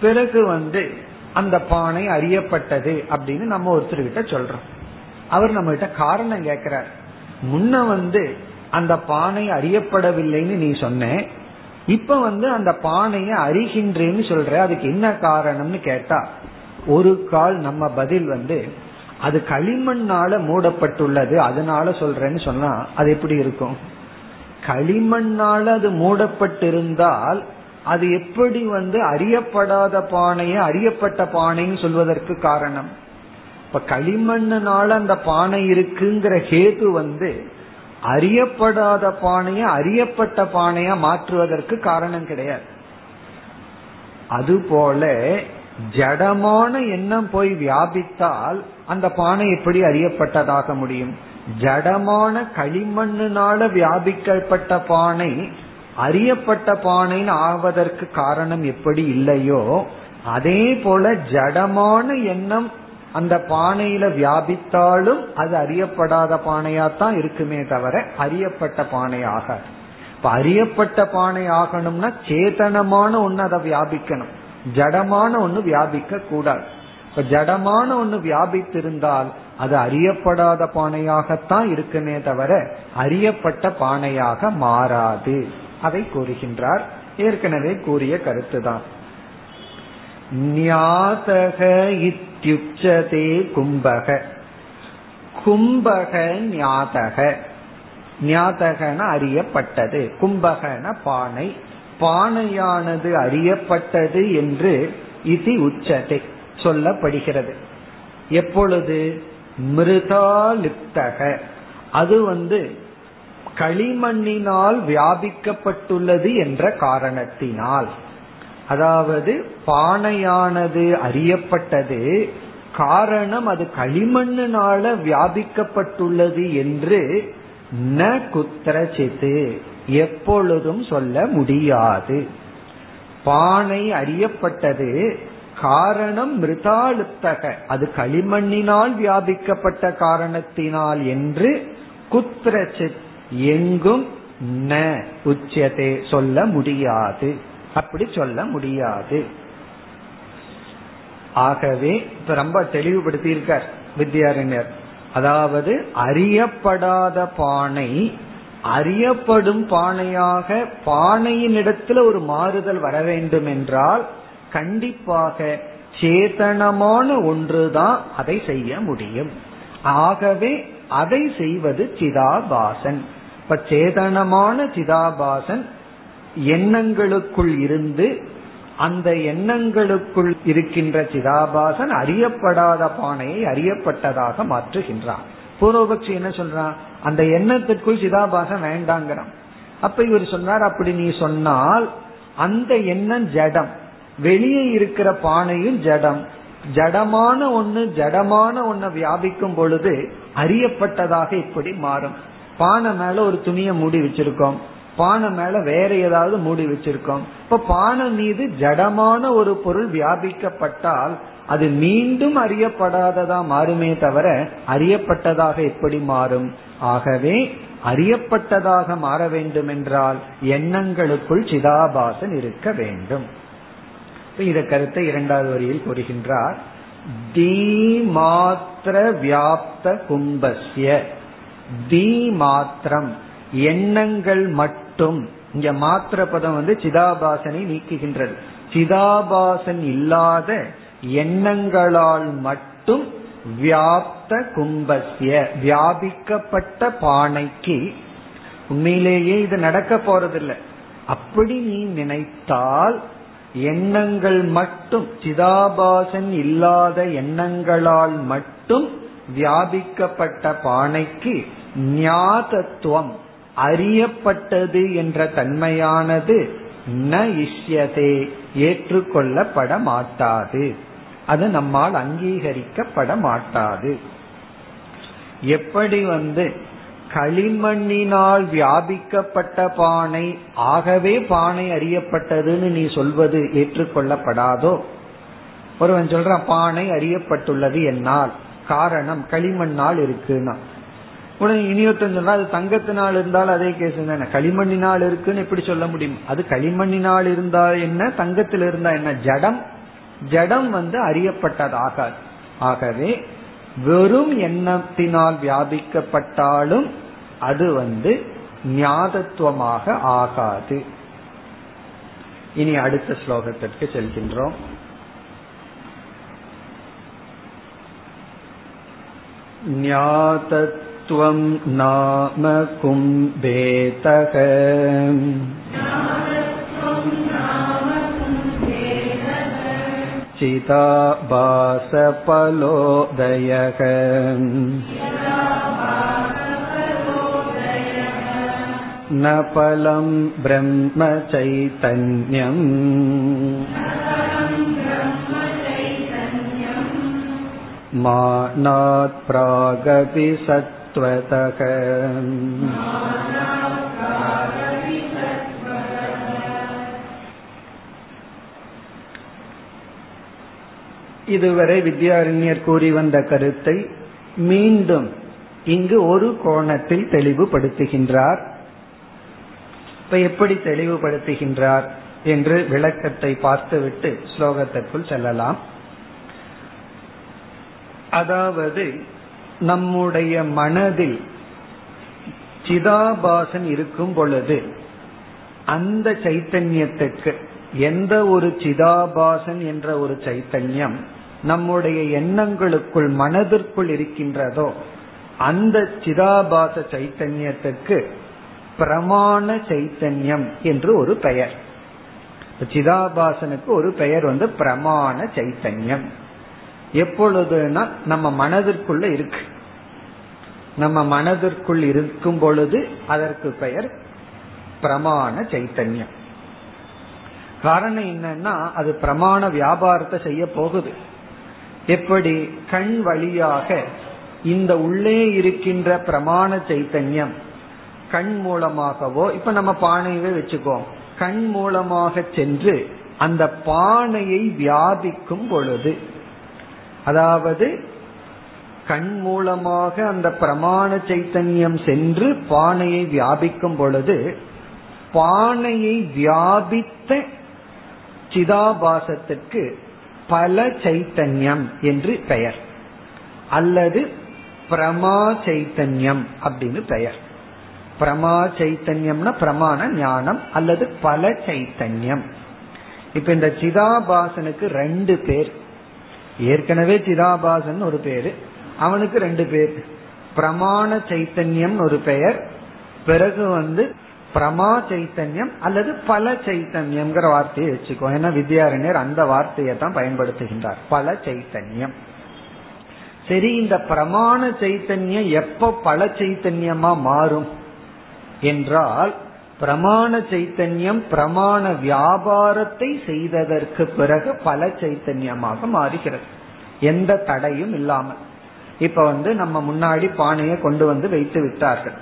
பிறகு வந்து அந்த பானை அறியப்பட்டது அப்படின்னு நம்ம ஒருத்தர்கிட்ட சொல்றோம். அவர் நம்ம கிட்ட காரணம் கேட்கிறார் முன்ன வந்து அந்த பானை அறியப்படவில்லைன்னு நீ சொன்ன இப்ப வந்து அந்த பானைய அறிகின்றேன்னு சொல்ற அதுக்கு என்ன காரணம்னு கேட்டா ஒரு கால் நம்ம பதில் வந்து அது களிமண்ணால மூடப்பட்டுள்ளது அதனால சொல்றேன்னு சொன்னா அது எப்படி இருக்கும்? களிமண்ணால அது மூடப்பட்டிருந்தால் அது எப்படி வந்து அறியப்படாத பானைய அறியப்பட்ட பானைன்னு சொல்வதற்கு காரணம். இப்ப களிமண்ணுனால அந்த பானை இருக்குங்கிற ஹேது வந்து அறியப்படாத பானைய அறியப்பட்ட பானையா மாற்றுவதற்கு காரணம் கிடையாது. அதுபோல ஜடமான எண்ணம் போய் வியாபித்தால் அந்த பானை எப்படி அறியப்பட்டதாக முடியும்? ஜடமான களிமண்ணுனால வியாபிக்கப்பட்ட பானை அறியப்பட்ட பானைன்னு ஆவதற்கு காரணம் எப்படி இல்லையோ அதே போல ஜடமான எண்ணம் அந்த பானையில வியாபித்தாலும் அது அறியப்படாத பானையாத்தான் இருக்குமே தவிர அறியப்பட்ட பானையாக இப்ப அறியப்பட்ட பானை ஆகணும்னா சேதனமான ஒண்ணு அதை வியாபிக்கணும். ஜடமான ஒண்ணு வியாபிக்க கூடாது. இப்ப ஜடமான ஒன்னு வியாபித்திருந்தால் அது அறியப்படாத பானையாகத்தான் இருக்குமே தவிர அறியப்பட்ட பானையாக மாறாது. அதை கூறுகின்றார். ஏற்கனவே கூறிய கருத்துதான். ஞாதக இத்தியுச்சதே கும்பக. கும்பக ஞாதக. ஞாதகன அறியப்பட்டது. கும்பகன பானை. பானையானது அறியப்பட்டது என்று இது உச்சத்தை சொல்லப்படுகிறது. எப்பொழுது? மிருதாலிப்தக. அது வந்து களிமண்ணினால் வியாபிக்கப்பட்டுள்ளது என்ற காரணத்தினால். அதாவது பானையானது அறியப்பட்டது காரணம் அது களிமண்ணினால வியாபிக்கப்பட்டுள்ளது என்று ந குத்திரச்சித்து எப்பொழுதும் சொல்ல முடியாது. பானை அறியப்பட்டது காரணம் மிருதாளுத்தக அது களிமண்ணினால் வியாபிக்கப்பட்ட காரணத்தினால் என்று குத்திரச்சித் எங்கும் ந உச்சதே சொல்ல முடியாது. அப்படி சொல்ல முடியாது. ஆகவே இப்ப ரொம்ப தெளிவுபடுத்தி இருக்கார் வித்யாரண்யர். அதாவது அறியப்படாத பானை அறியப்படும் பானையாக பானையின் இடத்துல ஒரு மாறுதல் வர வேண்டும் என்றால் கண்டிப்பாக சேதனமான ஒன்றுதான் அதை செய்ய முடியும். ஆகவே அதை செய்வது சிதாபாசன். இப்ப சேதனமான சிதாபாசன் எண்ணங்களுக்குள் இருந்து அந்த எண்ணங்களுக்குள் இருக்கின்ற சிதாபாசன் அறியப்படாத பானையை அறியப்பட்டதாக மாற்றுகின்றான். பூர்வபக்ஷி என்ன சொல்றான்? அந்த எண்ணத்திற்குள் சிதாபாசன் வேண்டாங்கிறான். அப்ப இவர் சொன்னார் அப்படி நீ சொன்னால் அந்த எண்ணம் ஜடம். வெளியே இருக்கிற பானையும் ஜடம். ஜடமான ஒண்ணு ஜடமான ஒன்ன வியாபிக்கும் பொழுது அறியப்பட்டதாக இப்படி மாறும். பானை மேல ஒரு துணியை மூடி வச்சிருக்கோம். பானை மேல வேற ஏதாவது மூடி வச்சிருக்கோம். இப்ப பானை மீது ஜடமான ஒரு பொருள் வியாபிக்கப்பட்டால் அது மீண்டும் அறியப்படாததா மாறுமே தவிர அறியப்பட்டதாக எப்படி மாறும். ஆகவே அறியப்பட்டதாக மாற வேண்டும் என்றால் எண்ணங்களுக்குள் சிதாபாசன் இருக்க வேண்டும். இத கருத்தை இரண்டாவது வரியில் கூறுகின்றார். தீமாத்திர வியாப்த கும்பஸ்ய தீமாத்திரம் எண்ணங்கள் மட்டும். இங்க மாத்திர பதம் வந்து சிதாபாசனை நீக்குகின்றது. சிதாபாசன் இல்லாத எண்ணங்களால் மட்டும் வியாப்த கும்பஸ்ய வியாபிக்கப்பட்ட பானைக்கு. உண்மையிலேயே இது நடக்க போறதில்லை. அப்படி நீ நினைத்தால் எண்ணங்கள் மட்டும் சிதாபாசன் இல்லாத எண்ணங்களால் மட்டும் வியாபிக்கப்பட்ட பானைக்கு ஞாதத்துவம் அறியப்பட்டது என்ற தன்மையானது ந இஷ்யதே ஏற்றுக்கொள்ளப்பட மாட்டாது. அது நம்மால் அங்கீகரிக்கப்பட மாட்டாது. எப்படி வந்து களிமண்ணினால் வியாபிக்கப்பட்ட பானை ஆகவே பானை அறியப்பட்டதுன்னு நீ சொல்வது ஏற்றுக்கொள்ளப்படாதோ? ஒருவன் சொல்றான் பானை அறியப்பட்டுள்ளது என்னால். காரணம் களிமண்ணால் இருக்குன்னா. உடனே இனியொருத்தன் சொன்னா அது தங்கத்தினால் இருந்தால் அதே கேஸ் தானே. களிமண்ணினால் இருக்குன்னு எப்படி சொல்ல முடியும்? அது களிமண்ணினால் இருந்தா என்ன? தங்கத்தில் இருந்தா என்ன? ஜடம். ஜடம் வந்து அறியப்பட்டதாகாது. ஆகவே வெறும் எண்ணத்தினால் வியாபிக்கப்பட்டாலும் அது வந்து ஞாதத்துவமாக ஆகாது இனி அடுத்த ஸ்லோகத்திற்கு செல்கின்றோம் ज्ञातत्वं नाम कुम्भेतः चिताभासफलोदयः न फलं ब्रह्म चैतन्यम् मानात् प्रागपि सत्त्वतः இதுவரை வித்யாரண்யர் கூறி வந்த கருத்தை மீண்டும் இங்கு ஒரு கோணத்தில் தெளிவுபடுத்துகின்றார் இப்ப எப்படி தெளிவுபடுத்துகின்றார் என்று விளக்கத்தை பார்த்துவிட்டு ஸ்லோகத்திற்குள் செல்லலாம். அதாவது நம்முடைய மனதில் சிதாபாசன் இருக்கும் பொழுது அந்த சைத்தன்யத்துக்கு எந்த ஒரு சிதாபாசன் என்ற ஒரு சைத்தன்யம் நம்முடைய எண்ணங்களுக்குள் மனதிற்குள் இருக்கின்றதோ அந்த சிதாபாச சைத்தன்யத்துக்கு பிரமாண சைத்தன்யம் என்று ஒரு பெயர். சிதாபாசனுக்கு ஒரு பெயர் வந்து பிரமாண சைத்தன்யம். எப்பொழுதுனா நம்ம மனதிற்குள்ள இருக்கு. நம்ம மனதிற்குள் இருக்கும் பொழுது அதற்கு பெயர் பிரமாண சைத்தன்யம். காரணம் என்னன்னா அது பிரமாண வியாபாரத்தை செய்ய போகுது. எப்படி? கண் வழியாக இந்த உள்ளே இருக்கின்ற பிரமாண சைத்தன்யம் கண் மூலமாகவோ இப்ப நம்ம பானையவே வச்சுக்கோம். கண் மூலமாக சென்று அந்த பானையை வியாபிக்கும் பொழுது அதாவது கண் மூலமாக அந்த பிரமாண சைத்தன்யம் சென்று பானையை வியாபிக்கும் பொழுது பானையை வியாபித்த சிதாபாசத்துக்கு பல சைத்தன்யம் என்று பெயர். அல்லது பிரமா சைத்தன்யம் அப்படின்னு பெயர். பிரமா சைத்தன்யம்னா பிரமாண ஞானம் அல்லது பல சைத்தன்யம். இப்ப இந்த சிதாபாசனுக்கு ரெண்டு பேர். ஏற்கனவே சிதாபாசன் ஒரு பேரு அவனுக்கு ரெண்டு பேர். பிரமாண சைத்தன்யம் ஒரு பெயர் பிறகு வந்து பிரமா சைத்தன்யம் அல்லது பல சைத்தன்யம்ங்கிற வார்த்தையை வச்சுக்கோ. ஏன்னா வித்யாரண்யர் அந்த வார்த்தையை தான் பயன்படுத்துகின்றார். பல சைத்தன்யம். சரி இந்த பிரமாண சைத்தன்யம் எப்ப பல சைத்தன்யமா மாறும்? என்றால் பிரமாண சைத்தன்யம் பிரமாண வியாபாரத்தை செய்ததற்கு பிறகு பல சைத்தன்யமாக மாறுகிறது. எந்த தடையும் இல்லாமல். இப்ப வந்து நம்ம முன்னாடி பானையை கொண்டு வந்து வைத்து விட்டார்கள்.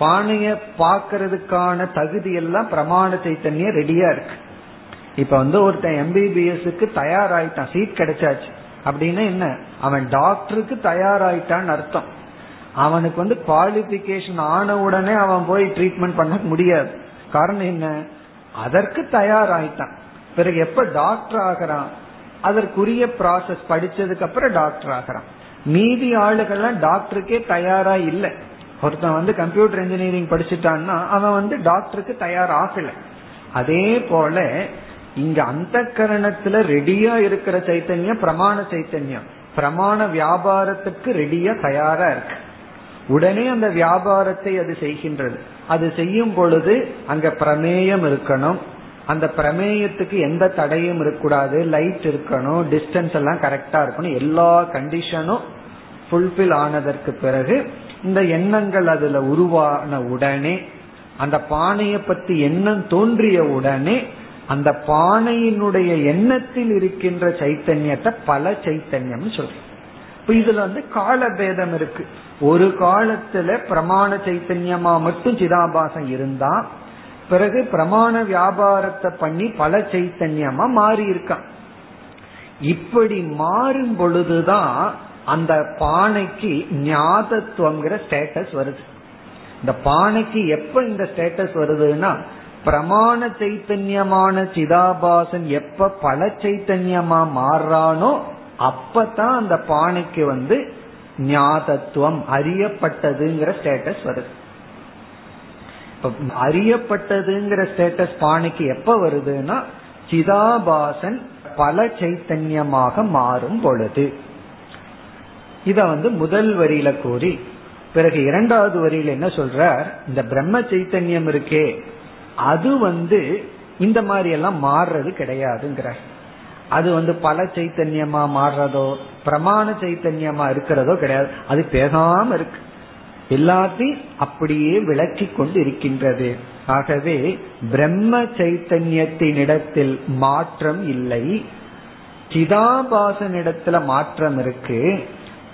பானைய பாக்கிறதுக்கான தகுதி எல்லாம் பிரமாண சைத்தன்யம் ரெடியா இருக்கு. இப்ப வந்து ஒருத்தன் எம்பிபிஎஸ்க்கு தயாராயிட்டான் சீட் கிடைச்சாச்சு. அப்படின்னா என்ன? அவன் டாக்டருக்கு தயாராயிட்டான்னு அர்த்தம். அவனுக்கு வந்து குவாலிபிகேஷன் ஆன உடனே அவன் போய் ட்ரீட்மெண்ட் பண்ண முடியாது. காரணம் என்ன? அதற்கு தயாராயிட்டான். பிறகு எப்ப டாக்டர் ஆகிறான்? அதற்குரிய ப்ராசஸ் படிச்சதுக்கு அப்புறம் டாக்டர் ஆகிறான். மீதி ஆளுகள்லாம் டாக்டருக்கே தயாரா இல்லை. ஒருத்தன் வந்து கம்ப்யூட்டர் இன்ஜினியரிங் படிச்சுட்டான்னா அவன் வந்து டாக்டருக்கு தயார் ஆகல. அதே போல இங்க அந்த கரணத்துல ரெடியா இருக்கிற சைத்தன்யம் பிரமாண சைத்தன்யம். பிரமாண வியாபாரத்துக்கு ரெடியா தயாரா இருக்கு. உடனே அந்த வியாபாரத்தை அது செய்கின்றது. அது செய்யும் பொழுது அங்க பிரமேயம் இருக்கணும். அந்த பிரமேயத்துக்கு எந்த தடையும் இருக்கக்கூடாது. லைட் இருக்கணும். டிஸ்டன்ஸ் எல்லாம் கரெக்டா இருக்கணும். எல்லா கண்டிஷனும் ஃபுல்ஃபில் ஆனதற்கு பிறகு இந்த எண்ணங்கள் அதுல உருவான உடனே அந்த பானையை பத்தி எண்ணம் தோன்றிய உடனே அந்த பானையினுடைய எண்ணத்தில் இருக்கின்ற சைத்தன்யத்தை பல சைத்தன்யம் சொல்றோம். இப்ப இதுல வந்து கால பேதம் இருக்கு. ஒரு காலத்துல பிரமாண சைத்தன்யமா மட்டும் சிதாபாசம் இருந்தா பிறகு பிரமாண வியாபாரத்தை பண்ணி பல சைத்தன்யமா மாறி இருக்கான் இப்படி மாறும் பொழுதுதான் அந்த பானைக்கு ஞாதத்துவங்கிற ஸ்டேட்டஸ் வருது. இந்த பானைக்கு எப்ப இந்த ஸ்டேட்டஸ் வருதுன்னா பிரமாண சைத்தன்யமான சிதாபாசன் எப்ப பல சைத்தன்யமா மாறுறானோ அப்பதான் அந்த பானைக்கு வந்து ஞாதத்துவம் அறியப்பட்டதுங்கிற ஸ்டேட்டஸ் வருது. அறியப்பட்டதுங்கிற ஸ்டேட்டஸ் பானைக்கு எப்ப வருதுன்னா சிதாபாசன் பல சைத்தன்யமாக மாறும் பொழுது. இத வந்து முதல் வரியில கூறி பிறகு இரண்டாவது வரியில என்ன சொல்றார்? இந்த பிரம்ம சைத்தன்யம் இருக்கே அது வந்து இந்த மாதிரி எல்லாம் மாறுறது கிடையாதுங்கிறார். அது வந்து பல சைத்தன்யமா மாறுறதோ பிரமாண சைத்தன்யமா இருக்கிறதோ கிடையாது. அது பேசாம இருக்கு. எல்லாத்தையும் அப்படியே விளக்கி கொண்டு இருக்கின்றது ஆகவே பிரம்ம சைத்தன்யத்தினிடத்தில் மாற்றம் இல்லை. சிதாபாசனிடத்துல மாற்றம் இருக்கு.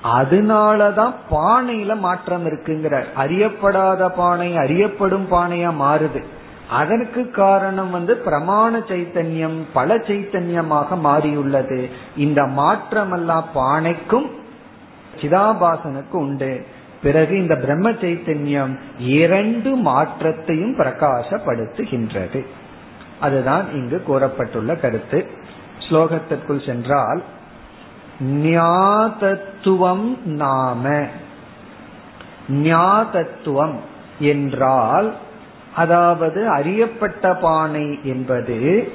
அதனாலதான் பானையில மாற்றம் இருக்குங்கிறார். அறியப்படாத பானை அறியப்படும் பானையா மாறுது. அதற்கு காரணம் வந்து பிரமாண சைத்தன்யம் பல சைத்தன்யமாக மாறியுள்ளது. இந்த மாற்றமெல்லாம் பானைக்கும் சிதாபாசனுக்கும் உண்டு. பிறகு இந்த பிரம்ம சைத்தன்யம் இரண்டு மாற்றத்தையும் பிரகாசப்படுத்துகின்றது. அதுதான் இங்கு கூறப்பட்டுள்ள கருத்து. ஸ்லோகத்திற்குள் சென்றால் ஞாதத்துவம் நாம. ஞாதத்துவம் என்றால் அதாவது அறியப்பட்ட பானை என்பது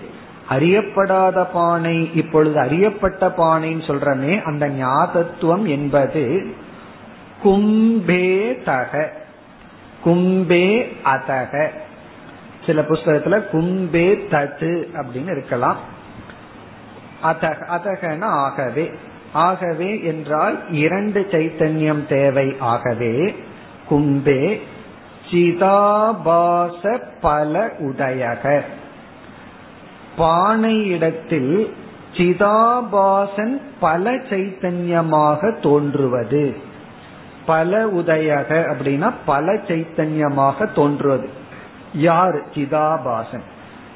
அறியப்படாத பானை இப்பொழுது அறியப்பட்ட பானைன்னு சொல்றமே அந்த ஞாதத்துவம் என்பது கும்பே தக கும்பே அதக. சில புஸ்தகத்துல கும்பே தத்து அப்படின்னு இருக்கலாம். அதக அதகன ஆகவே ஆகவே என்றால் இரண்டு சைத்தன்யம் தேவை ஆகவே கும்பே சிதாபாச பல உதயகர் பானை இடத்தில் சிதாபாசன் பல சைத்தன்யமாக தோன்றுவது. பல உதயக அப்படின்னா பல சைத்தன்யமாக தோன்றுவது. யார்? சிதாபாசன்.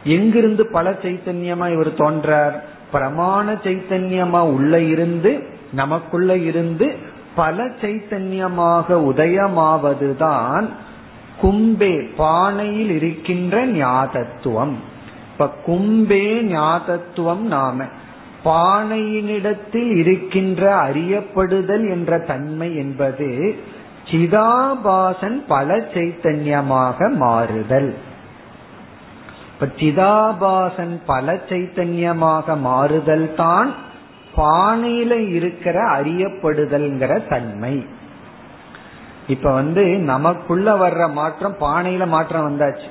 எங்கிருந்து பல சைத்தன்யமா இவர் தோன்றார்? பிரமாண சைத்தன்யமா உள்ள இருந்து நமக்குள்ள இருந்து பல சைத்தன்யமாக உதயமாவதுதான் கும்பே பானையில் இருக்கின்ற ஞாதத்துவம். இப்ப கும்பே ஞாதத்துவம் நாம பானையினிடத்தில் இருக்கின்ற அறியப்படுதல் என்ற தன்மை என்பது சிதாபாசன் பல சைத்தன்யமாக மாறுதல். இப்ப சிதாபாசன் பல சைத்தன்யமாக மாறுதல் தான் பானையில இருக்கிற அறியப்படுதல்ங்கிற தன்மை. இப்ப வந்து நமக்குள்ள வர்ற மாற்றம் பானையில மாற்றம் வந்தாச்சு.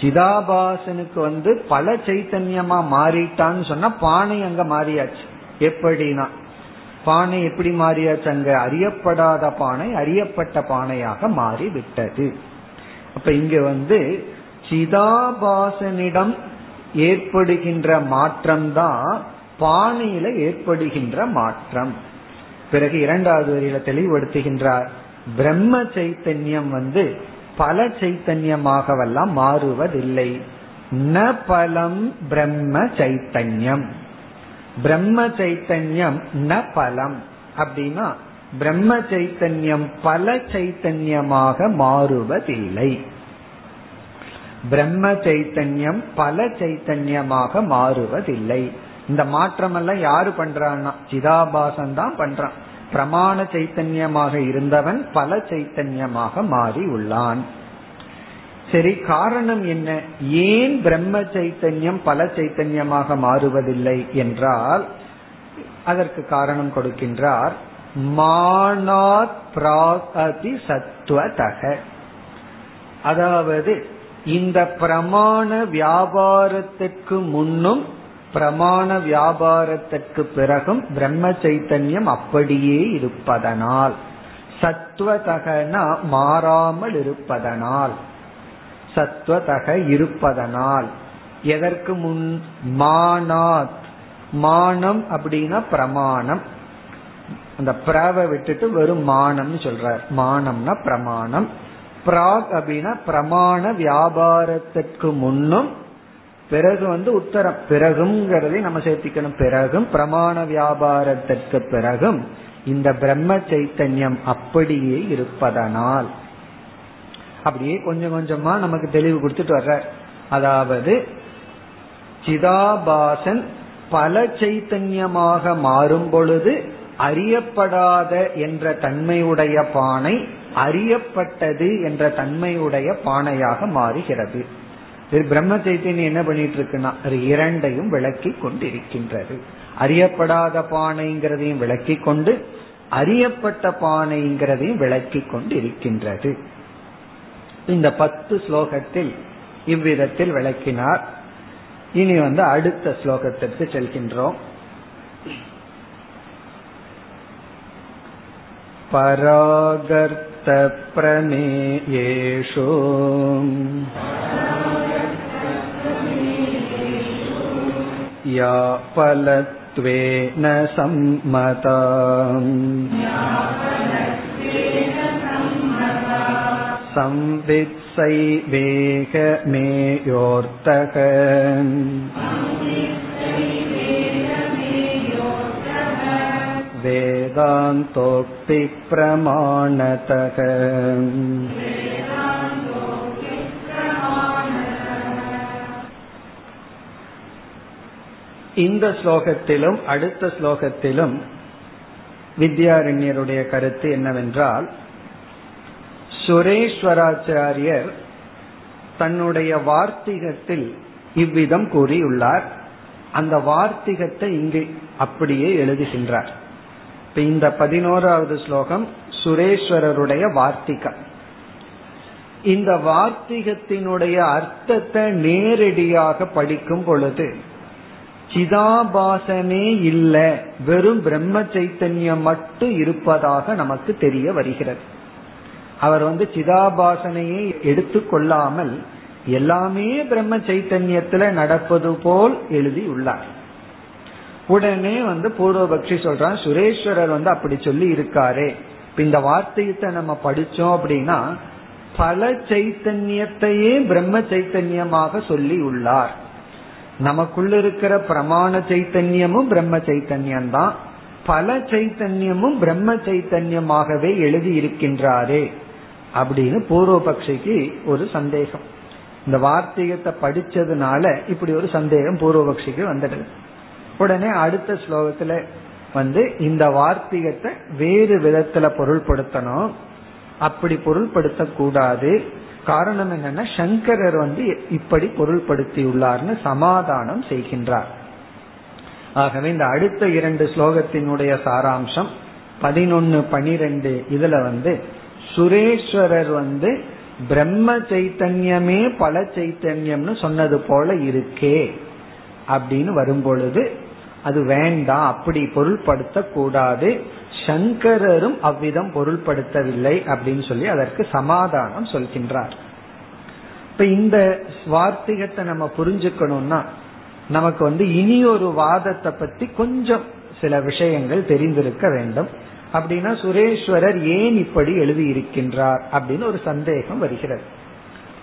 சிதாபாசனுக்கு வந்து பல சைத்தன்யமா மாறிட்டான்னு சொன்னா பானை அங்க மாறியாச்சு. எப்படின்னா பானை எப்படி மாறியாச்சு? அங்க அறியப்படாத பானை அறியப்பட்ட பானையாக மாறி விட்டது அப்ப இங்க வந்து சிதாபாசனிடம் ஏற்படுகின்ற மாற்றம்தான் பானையில ஏற்படுகின்ற மாற்றம். பிறகு இரண்டாவது வரியில தெளிவுபடுத்துகின்றார். பிரம்ம சைத்தன்யம் வந்து பல சைத்தன்யமாகவெல்லாம் மாறுவதில்லை. ந பலம் பிரம்ம சைத்தன்யம். பிரம்ம சைத்தன்யம் ந பலம் அப்படின்னா பிரம்ம சைத்தன்யம் பல சைத்தன்யமாக மாறுவதில்லை. பிரம்ம சைத்தன்யம் பல சைத்தன்யமாக மாறுவதில்லை. இந்த மாற்றம் எல்லாம் யாரு பண்றான்னா சிதாபாசன் தான் பண்றான். பிரமாண சைத்தன்யமாக இருந்தவன் பல சைத்தன்யமாக மாறி உள்ளான். சரி காரணம் என்ன? ஏன் பிரம்ம சைத்தன்யம் பல சைத்தன்யமாக மாறுவதில்லை என்றால் அதற்கு காரணம் கொடுக்கின்றார் மானாத் பிராகதி சத்துவதக அதாவது இந்த பிரமாண வியாபாரத்திற்கு முன்னும் பிரமாண வியாபாரத்திற்கு பிறகும் பிரம்ம சைத்தன்யம் அப்படியே இருப்பதனால் சத்துவதகனா மாறாமல் இருப்பதனால் சத்வதக இருப்பதனால் எதற்கு முன்? மானாத். மானம் அப்படின்னா பிரமாணம். அந்த பிராவை விட்டுட்டு வெறும் மானம்னு சொல்றார். மானம்னா பிரமாணம். பிராக் அப்படின்னா பிரமாண வியாபாரத்திற்கு முன்னும் பிறகு வந்து உத்தரம். பிறகுங்கிறதை நம்ம சேர்த்திக்கணும். பிறகும் பிரமாண வியாபாரத்திற்கு பிறகும் இந்த பிரம்ம சைத்தன்யம் அப்படியே இருப்பதனால். அப்படியே கொஞ்சம் கொஞ்சமா நமக்கு தெளிவு கொடுத்துட்டு வர்ற அதாவது சிதாபாசன் பல சைத்தன்யமாக மாறும் பொழுது அறியப்படாத என்ற தன்மையுடைய பானை அறியப்பட்டது என்ற தன்மையுடைய பானையாக மாறுகிறது. பிரம்ம சைத்தன்யம் என்ன பண்ணிட்டு இருக்குன்னா அது இரண்டையும் விளக்கி கொண்டிருக்கின்றது. அறியப்படாத பானைங்கிறதையும் விளக்கி கொண்டு அறியப்பட்ட பானைங்கிறதையும் விளக்கி கொண்டிருக்கின்றது. இந்த பத்து ஸ்லோகத்தில் இவ்விதத்தில் விளக்கினார். இனி வந்து அடுத்த ஸ்லோகத்திற்கு செல்கின்றோம். பராகர்த்த பிரமேயேஷு. या फलत्वेन सम्मता संवित्सैवेगमेयोर्तक वेदान्तोक्तिप्रमाणतः இந்த ஸ்லோகத்திலும் அடுத்த ஸ்லோகத்திலும் வித்யாரண்யருடைய கருத்து என்னவென்றால் சுரேஸ்வராச்சாரியர் தன்னுடைய வார்த்திகத்தில் இவ்விதம் கூறியுள்ளார். அந்த வார்த்திகத்தை இங்கு அப்படியே எழுதுகின்றார். இப்ப இந்த பதினோராவது ஸ்லோகம் சுரேஸ்வரருடைய வார்த்திகம். இந்த வார்த்திகத்தினுடைய அர்த்தத்தை நேரடியாக படிக்கும் பொழுது சிதாபாசனே இல்ல. வெறும் பிரம்ம சைத்தன்யம் மட்டும் இருப்பதாக நமக்கு தெரிய வருகிறது. அவர் வந்து சிதாபாசனையை எடுத்துக்கொள்ளாமல் எல்லாமே பிரம்ம சைத்தன்யத்துல நடப்பது போல் எழுதி உள்ளார். உடனே வந்து பூர்வபக்ஷி சொல்றான் சுரேஸ்வரர் வந்து அப்படி சொல்லி இருக்காரே. இந்த வார்த்தையத்தை நம்ம படிச்சோம் அப்படின்னா பல சைத்தன்யத்தையே பிரம்ம சைத்தன்யமாக சொல்லி உள்ளார். நமக்குள்ள இருக்கிற பிரமாண சைத்தன்யமும் பிரம்ம சைத்தன்யம் தான் பல சைத்தன்யமும் பிரம்ம சைத்தன்யமாகவே எழுதி இருக்கின்றாரே அப்படின்னு பூர்வபக்ஷிக்கு ஒரு சந்தேகம். இந்த வார்த்தையத்தை படிச்சதுனால இப்படி ஒரு சந்தேகம் பூர்வபக்ஷிக்கு வந்துடுது உடனே அடுத்த ஸ்லோகத்துல வந்து இந்த வார்த்திகத்தை வேறு விதத்துல பொருள்படுத்தணும். அப்படி பொருள்படுத்த கூடாது காரணம் என்னன்னா சங்கரர் வந்து இப்படி பொருள்படுத்தியுள்ளார்னு சமாதானம் செய்கின்றார். ஆகவே இந்த அடுத்த இரண்டு ஸ்லோகத்தினுடைய சாராம்சம் பதினொன்னு பனிரெண்டு இதுல வந்து சுரேஸ்வரர் வந்து பிரம்ம சைத்தன்யமே பல சைத்தன்யம்னு சொன்னது போல இருக்கே அப்படின்னு வரும்பொழுது அது வேண்டாம் அப்படி பொருள்படுத்த கூடாது சங்கரரும் அவ்விதம் பொருள்படுத்தவில்லை அப்படின்னு சொல்லி அதற்கு சமாதானம் சொல்கின்றார். இப்ப இந்த வார்த்திகத்தை நம்ம புரிஞ்சுக்கணும்னா நமக்கு வந்து இனி ஒரு வாதத்தை பத்தி கொஞ்சம் சில விஷயங்கள் தெரிந்திருக்க வேண்டும். அப்படின்னா சுரேஸ்வரர் ஏன் இப்படி எழுதியிருக்கின்றார் அப்படின்னு ஒரு சந்தேகம் வருகிறது.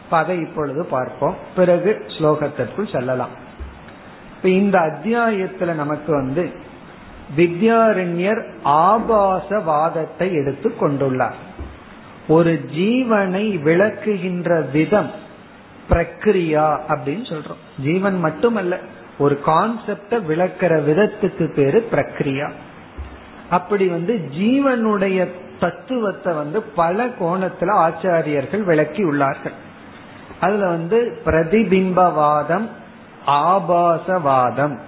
அதை இப்பொழுது பார்ப்போம். பிறகு ஸ்லோகத்திற்குள் செல்லலாம். இப்ப இந்த அத்தியாயத்துல நமக்கு வந்து வித்யாரண்யர் ஆபாசவாதத்தை எடுத்து கொண்டுள்ளார். ஒரு ஜீவனை விளக்குகின்ற விதம் பிரக்ரியா அப்படின்னு சொல்றோம். ஜீவன் மட்டுமல்ல ஒரு கான்செப்ட விளக்கிற விதத்துக்கு பேரு பிரக்ரியா. அப்படி வந்து ஜீவனுடைய தத்துவத்தை வந்து பல கோணத்துல ஆச்சாரியர்கள் விளக்கி உள்ளார்கள் அதுல வந்து பிரதிபிம்பவாதம் ஆபாசவாதம்.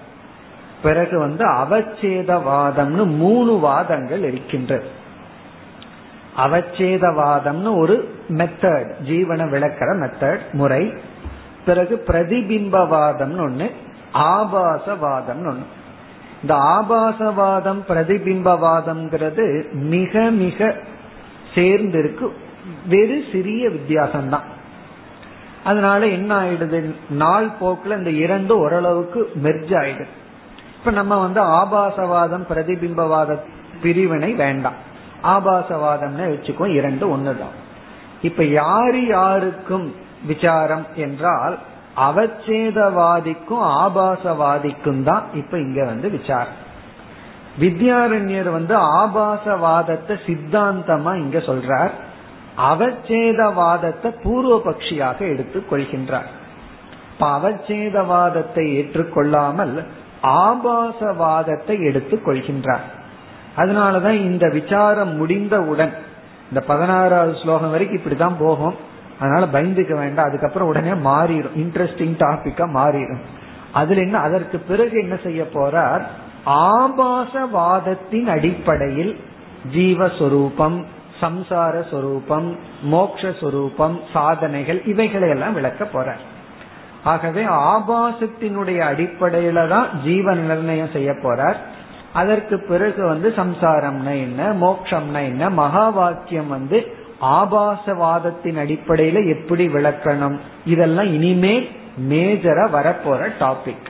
பிறகு வந்து அவச்சேதவாதம்னு மூணு வாதங்கள் இருக்கின்றது அவச்சேதவாதம்னு ஒரு மெத்தட் ஜீவனை விளக்கிற மெத்தட் முறை. பிறகு பிரதிபிம்பவாதம்னு ஒண்ணு ஆபாசவாதம்னு ஒண்ணு. இந்த ஆபாசவாதம் பிரதிபிம்பவாதம்ங்கிறது மிக மிக சேர்ந்திருக்கு. வெறு சிறிய வித்தியாசம்தான். அதனால என்ன ஆயிடுது? நாள் போக்குல இந்த இரண்டு ஓரளவுக்கு மெர்ஜ் ஆயிடுது. இப்ப நம்ம வந்து ஆபாசவாதம் பிரதிபிம்பவாத பிரிவினை வேண்டாம். ஆபாசவாதம்னு வச்சுக்கோ இரண்டு ஒண்ணுதான். இப்ப யாரு யாருக்கும் விசாரம் என்றால் அவச்சேதவாதிக்கும் ஆபாசவாதிக்கும் தான் இப்ப இங்க வந்து விசாரம். வித்யாரண்யர் வந்து ஆபாசவாதத்தை சித்தாந்தமா இங்க சொல்றார். அவச்சேதவாதத்தை பூர்வ பட்சியாக எடுத்துக் கொள்கின்றார். இப்ப அவச்சேதவாதத்தை ஏற்றுக்கொள்ளாமல் ஆபாசவாதத்தை எடுத்துக் கொள்கின்றார். அதனாலதான் இந்த விசாரம் முடிந்தவுடன் இந்த பதினாறாவது ஸ்லோகம் வரைக்கும் இப்படிதான் போகும். அதனால பயந்துக்க வேண்டாம். அதுக்கப்புறம் உடனே மாறிடும். இன்ட்ரெஸ்டிங் டாபிக்கா மாறிடும். அதுல என்ன அதற்கு பிறகு என்ன செய்ய போறார்? ஆபாசவாதத்தின் அடிப்படையில் ஜீவஸ்வரூபம் சம்சார சொரூபம் மோக்ஷரூபம் சாதனைகள் இவைகளை எல்லாம் விளக்க போறார். ஆகவே ஆபாசத்தினுடைய அடிப்படையில தான் ஜீவன் நிர்ணயம் செய்ய போறார். அதற்கு பிறகு வந்து சம்சாரம்னா என்ன மோக்ஷம்னா என்ன மகா வாக்கியம் வந்து ஆபாசவாதத்தின் அடிப்படையில எப்படி விளக்கணும்? இதெல்லாம் இனிமேல் மேஜரா வரப்போற டாபிக்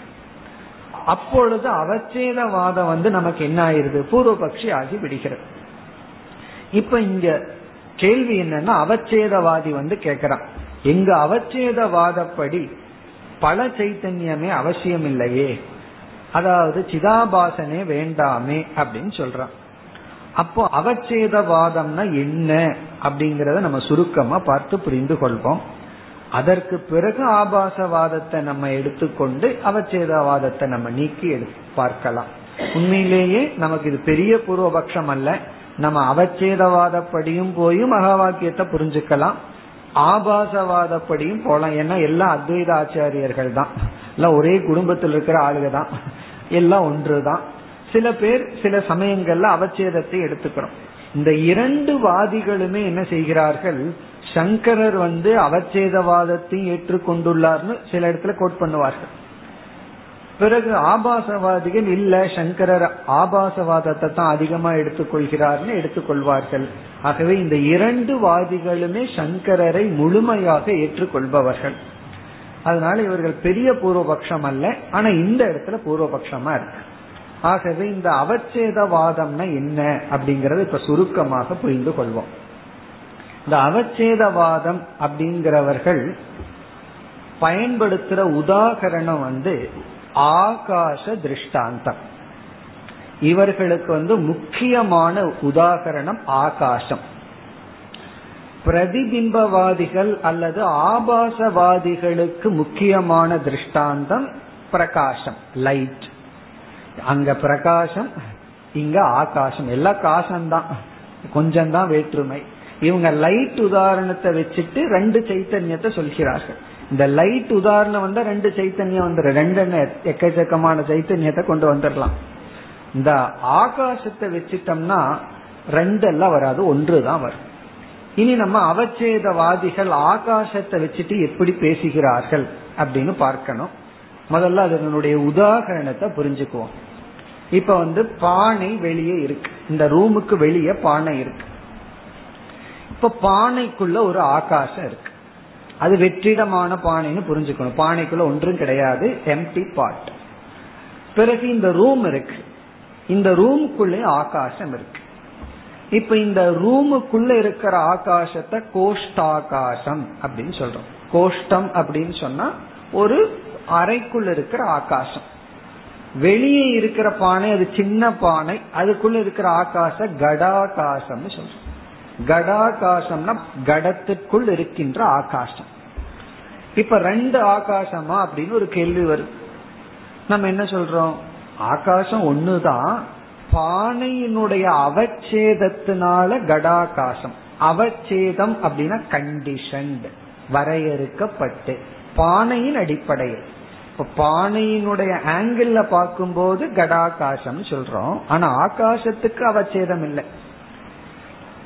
அப்பொழுது அவச்சேதவாதம் வந்து நமக்கு என்ன ஆயிருது? பூர்வபக்ஷி ஆகி விடுகிறது. இப்ப இங்க கேள்வி என்னன்னா அவச்சேதவாதி வந்து கேக்குறான். எங்க அவச்சேதவாதப்படி பல சைத்தன்யமே அவசியம் இல்லையே அதாவது சிதாபாசனே வேண்டாமே அப்படின்னு சொல்றான். அப்போ அவச்சேதவாதம்னா என்ன அப்படிங்கறத நம்ம சுருக்கமா பார்த்து புரிந்து கொள்வோம். அதற்கு பிறகு ஆபாசவாதத்தை நம்ம எடுத்துக்கொண்டு அவச்சேதவாதத்தை நம்ம நீக்கி எடுத்து பார்க்கலாம். உண்மையிலேயே நமக்கு இது பெரிய பூர்வபக்ஷம் அல்ல. நம்ம அவச்சேதவாதப்படியும் போய் மகா வாக்கியத்தை புரிஞ்சுக்கலாம். ஆபாசவாதப்படியும் போலாம். ஏன்னா எல்லாம் அத்வைத ஆச்சாரியர்கள் தான் எல்லாம் ஒரே குடும்பத்தில் இருக்கிற ஆளுக தான் எல்லாம் ஒன்று தான் சில பேர் சில சமயங்கள்ல அவச்சேதத்தை எடுத்துக்கிறோம். இந்த இரண்டு வாதிகளுமே என்ன செய்கிறார்கள்? சங்கரர் வந்து அவச்சேதவாதத்தையும் ஏற்றுக்கொண்டுள்ளார்னு சில இடத்துல கோட் பண்ணுவார்கள். பிறகு ஆபாசவாதிகள் இல்ல சங்கரர் ஆபாசவாதத்தை தான் அதிகமா எடுத்துக்கொள்கிறார்னு எடுத்துக்கொள்வார்கள். ஆகவே இந்த இரண்டு வாதிகளுமே சங்கரரை முழுமையாக ஏற்றுக்கொள்பவர்கள். அதனால இவர்கள் பெரிய பூர்வபக்ஷம் அல்ல ஆனா இந்த இடத்துல பூர்வபக்ஷமா இருக்கு. ஆகவே இந்த அவச்சேதவாதம்னா என்ன அப்படிங்கறத இப்ப சுருக்கமாக புரிந்து கொள்வோம். இந்த அவச்சேதவாதம் அப்படிங்கிறவர்கள் பயன்படுத்துற உதாகரணம் வந்து ஆகாச திருஷ்டாந்தம். இவர்களுக்கு வந்து முக்கியமான உதாகரணம் ஆகாசம் பிரதிபிம்பவாதிகள் அல்லது ஆபாசவாதிகளுக்கு முக்கியமான திருஷ்டாந்தம் பிரகாசம் லைட் அங்க பிரகாசம் இங்க ஆகாசம் எல்லாம் காசம்தான் கொஞ்சம் தான் வேற்றுமை. இவங்க லைட் உதாரணத்தை வச்சுட்டு ரெண்டு சைத்தன்யத்தை சொல்கிறார்கள். இந்த லைட் உதாரணம் வந்தா ரெண்டு சைத்தன்யம் வந்துடும் ரெண்டு எக்கச்சக்கமான சைத்தன்யத்தை கொண்டு வந்துடலாம் இந்த ஆகாசத்தை வச்சுட்டோம்னா ரெண்டு எல்லாம் வராது ஒன்று தான் வரும். இனி நம்ம அவச்சேதவாதிகள் ஆகாசத்தை வச்சுட்டு எப்படி பேசுகிறார்கள் அப்படின்னு பார்க்கணும். முதல்ல அதனுடைய உதாகரணத்தை புரிஞ்சுக்குவோம். இப்ப வந்து பானை வெளியே இருக்கு. இந்த ரூமுக்கு வெளியே பானை இருக்கு. இப்ப பானைக்குள்ள ஒரு ஆகாசம் இருக்கு. அது வெற்றிடமான பானைன்னு புரிஞ்சுக்கணும். பானைக்குள்ள ஒன்றும் கிடையாது. எம்டி பாட் பிறகு இந்த ரூம் இருக்கு. இந்த ரூமுக்குள்ளே ஆகாசம் இருக்கு. இப்ப இந்த ரூமுக்குள்ள இருக்கிற ஆகாசத்தை கோஷ்டாகாசம் அப்படின்னு சொல்றோம். கோஷ்டம் அப்படின்னு சொன்னா ஒரு அறைக்குள்ள இருக்கிற ஆகாசம். வெளியே இருக்கிற பானை அது சின்ன பானை அதுக்குள்ள இருக்கிற ஆகாச கடாகாசம்னு சொல்றோம். கடாகாசம்னா கடத்திற்குள் இருக்கின்ற ஆகாசம். இப்ப ரெண்டு ஆகாசமா அப்படின்னு ஒரு கேள்வி வருது நம்ம என்ன சொல்றோம்? ஆகாசம் ஒண்ணுதான். பானையினுடைய அவச்சேதத்தினால கடாகாசம். அவச்சேதம் அப்படின்னா கண்டிஷன்ட் வரையறுக்கப்பட்டு பானையின் அடிப்படையில். இப்ப பானையினுடைய ஆங்கிள் பார்க்கும்போது கடாகாசம் சொல்றோம். ஆனா ஆகாசத்துக்கு அவச்சேதம் இல்லை.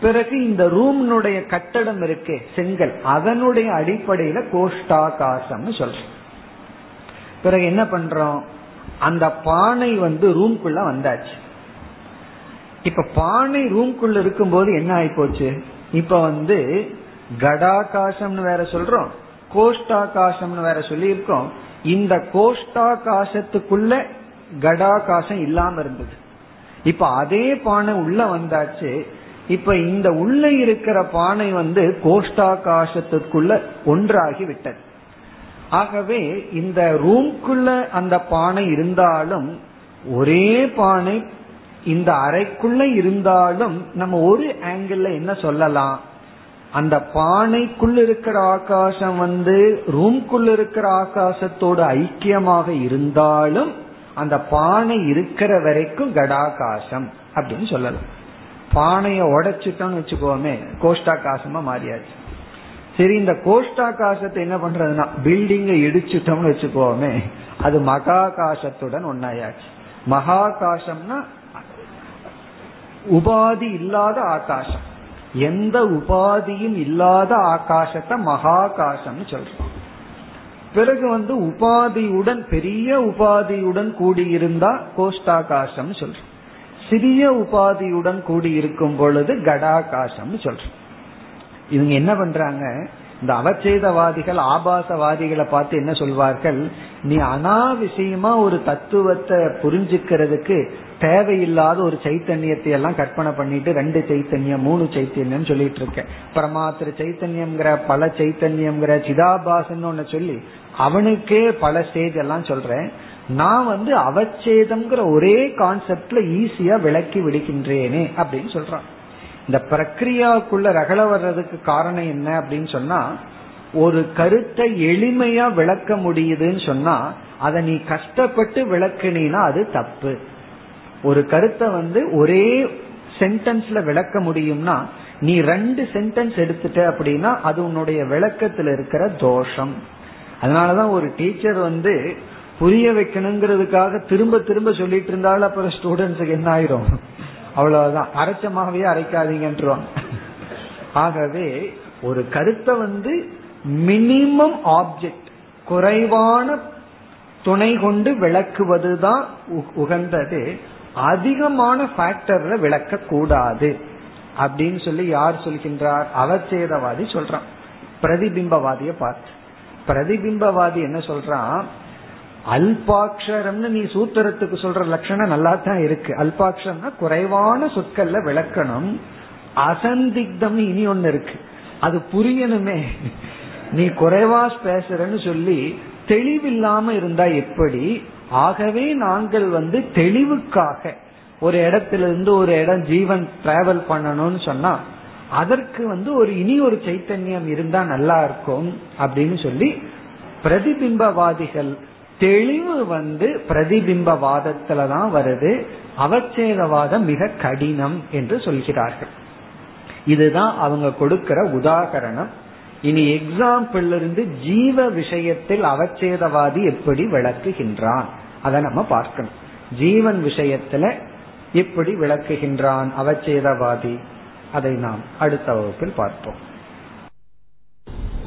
பிறகு இந்த ரூம்னுடைய கட்டடம் இருக்கே செங்கல். அதனுடைய அடிப்படையில கோஷ்டாகாசம்னு சொல்றோம். பிறகு என்ன பண்றோம்? அந்த பானை வந்து ரூம்குள்ள வந்தாச்சு. இப்ப பானை ரூம்குள்ள இருக்கும்போது என்ன ஆயி போச்சு இப்ப வந்து கடாகாசம்னு வேற சொல்றோம். கோஷ்டாகாசம்னு வேற சொல்லியிருக்கோம். இந்த கோஷ்டாகாசத்துக்குள்ள கடாகாசம் இல்லாம இருந்தது. இப்ப அதே பானை உள்ள வந்தாச்சு. இப்ப இந்த உள்ள இருக்கிற பானை வந்து கோஷ்டாகாசத்துக்குள்ள ஒன்றாகி விட்டது. ஆகவே இந்த ரூம்குள்ள அந்த பானை இருந்தாலும் ஒரே பானை இந்த அறைக்குள்ள இருந்தாலும் நம்ம ஒரு ஆங்கிள் என்ன சொல்லலாம்? அந்த பானைக்குள்ள இருக்கிற ஆகாசம் வந்து ரூம்குள்ள இருக்கிற ஆகாசத்தோடு ஐக்கியமாக இருந்தாலும் அந்த பானை இருக்கிற வரைக்கும் கடாகாசம் அப்படின்னு சொல்லலாம். பானைய உடைச்சிட்டோம்னு வச்சுக்கோமே கோஷ்டாகாசமா மாறியாச்சு. சரி இந்த கோஷ்டாகாசத்தை என்ன பண்றதுன்னா பில்டிங்கை இடிச்சுட்டோம்னு வச்சுக்கோமே அது மகா காசத்துடன் ஒன்னாயாச்சு மகாகாசம்னா உபாதி இல்லாத ஆகாசம். எந்த உபாதியும் இல்லாத ஆகாசத்தை மகாகாசம்னு சொல்றோம். பிறகு வந்து உபாதியுடன் பெரிய உபாதியுடன் கூடியிருந்தா கோஷ்டாகாசம் சொல்றோம். சிறிய உபாதியுடன் கூடி இருக்கும் பொழுது கடாகாசம் சொல்றோம். இவங்க என்ன பண்றாங்க? இந்த அவச்சேதவாதிகள் ஆபாசவாதிகளை பார்த்து என்ன சொல்வார்கள்? நீ அனாவசியமா ஒரு தத்துவத்தை புரிஞ்சுக்கிறதுக்கு தேவையில்லாத ஒரு சைத்தன்யத்தை எல்லாம் கற்பனை பண்ணிட்டு ரெண்டு சைத்தன்யம் மூணு சைத்தன்யம் சொல்லிட்டு இருக்க. பரமாத்திர சைத்தன்யம்ங்கிற பல சைத்தன்யம்ங்கிற சிதாபாசன் ஒன்னு சொல்லி அவனுக்கே பல ஸ்டேஜ் எல்லாம் சொல்றேன். நான் வந்து அவச்சேதம்ங்கிற ஒரே கான்செப்ட்ல ஈஸியா விளக்கி விடுகின்றேனே அப்படின்னு சொல்றான். இந்த பிரக்ரியாவுக்குள்ள ரகல வர்றதுக்கு காரணம் என்ன அப்படின்னு சொன்னா ஒரு கருத்தை எளிமையா விளக்க முடியுதுன்னு சொன்னா அதை நீ கஷ்டப்பட்டு விளக்குனீனா அது தப்பு. ஒரு கருத்தை வந்து ஒரே சென்டென்ஸ்ல விளக்க முடியும்னா நீ ரெண்டு சென்டென்ஸ் எடுத்துட்ட அப்படின்னா அது உன்னுடைய விளக்கத்துல இருக்கிற தோஷம். அதனாலதான் ஒரு டீச்சர் வந்து புரிய வைக்கணுங்கிறதுக்காக திரும்ப திரும்ப சொல்லிட்டு இருந்தாலும் அப்புறம் ஸ்டூடெண்ட்ஸுக்கு என்ன ஆயிரும்? அவ்வளவுதான். அரைச்சமாகவே அரைக்காதீங்கன்றான் ஆகவே ஒரு கருத்தை வந்து மினிமம் ஆப்ஜெக்ட் குறைவான துணை கொண்டு விளக்குவதுதான் உகந்தது. அதிகமான ஃபேக்டர்ல விளக்க கூடாது அப்படின்னு சொல்லி யார் சொல்கின்றார்? அவச்சேதவாதி சொல்றான். பிரதிபிம்பவாதிய பார்த்து. பிரதிபிம்பவாதி என்ன சொல்றான்? அல்பாட்சரம்னு நீ சூத்திரத்துக்கு சொல்ற லட்சணம் நல்லா தான் இருக்கு. அல்பாட்சரம்னா குறைவான சொற்கள்ல விளக்கணும். அசந்திக்தம் இனி ஒன்னு இருக்கு. அது புரியணுமே. நீ குறைவா பேசுறன்னு சொல்லி தெளிவில்லாம இருந்தா எப்படி? ஆகவே நாங்கள் வந்து தெளிவுக்காக ஒரு இடத்துல இருந்து ஒரு இடம் ஜீவன் டிராவல் பண்ணணும்னு சொன்னா அதற்கு வந்து ஒரு இனி ஒரு சைத்தன்யம் இருந்தா நல்லா இருக்கும் அப்படின்னு சொல்லி பிரதிபிம்பவாதிகள் தெளிவு வந்து பிரதிபிம்பவாதத்துல தான் வருது. அவச்சேதவாதம் மிக கடினம் என்று சொல்கிறார்கள். இதுதான் அவங்க கொடுக்கிற உதாகரணம். இனி எக்ஸாம்பிள் இருந்து ஜீவ விஷயத்தில் அவச்சேதவாதி எப்படி விளக்குகின்றான்? அதை நம்ம பார்க்கணும். ஜீவன் விஷயத்துல எப்படி விளக்குகின்றான் அவச்சேதவாதி? அதை நாம் அடுத்த வகுப்பில் பார்ப்போம்.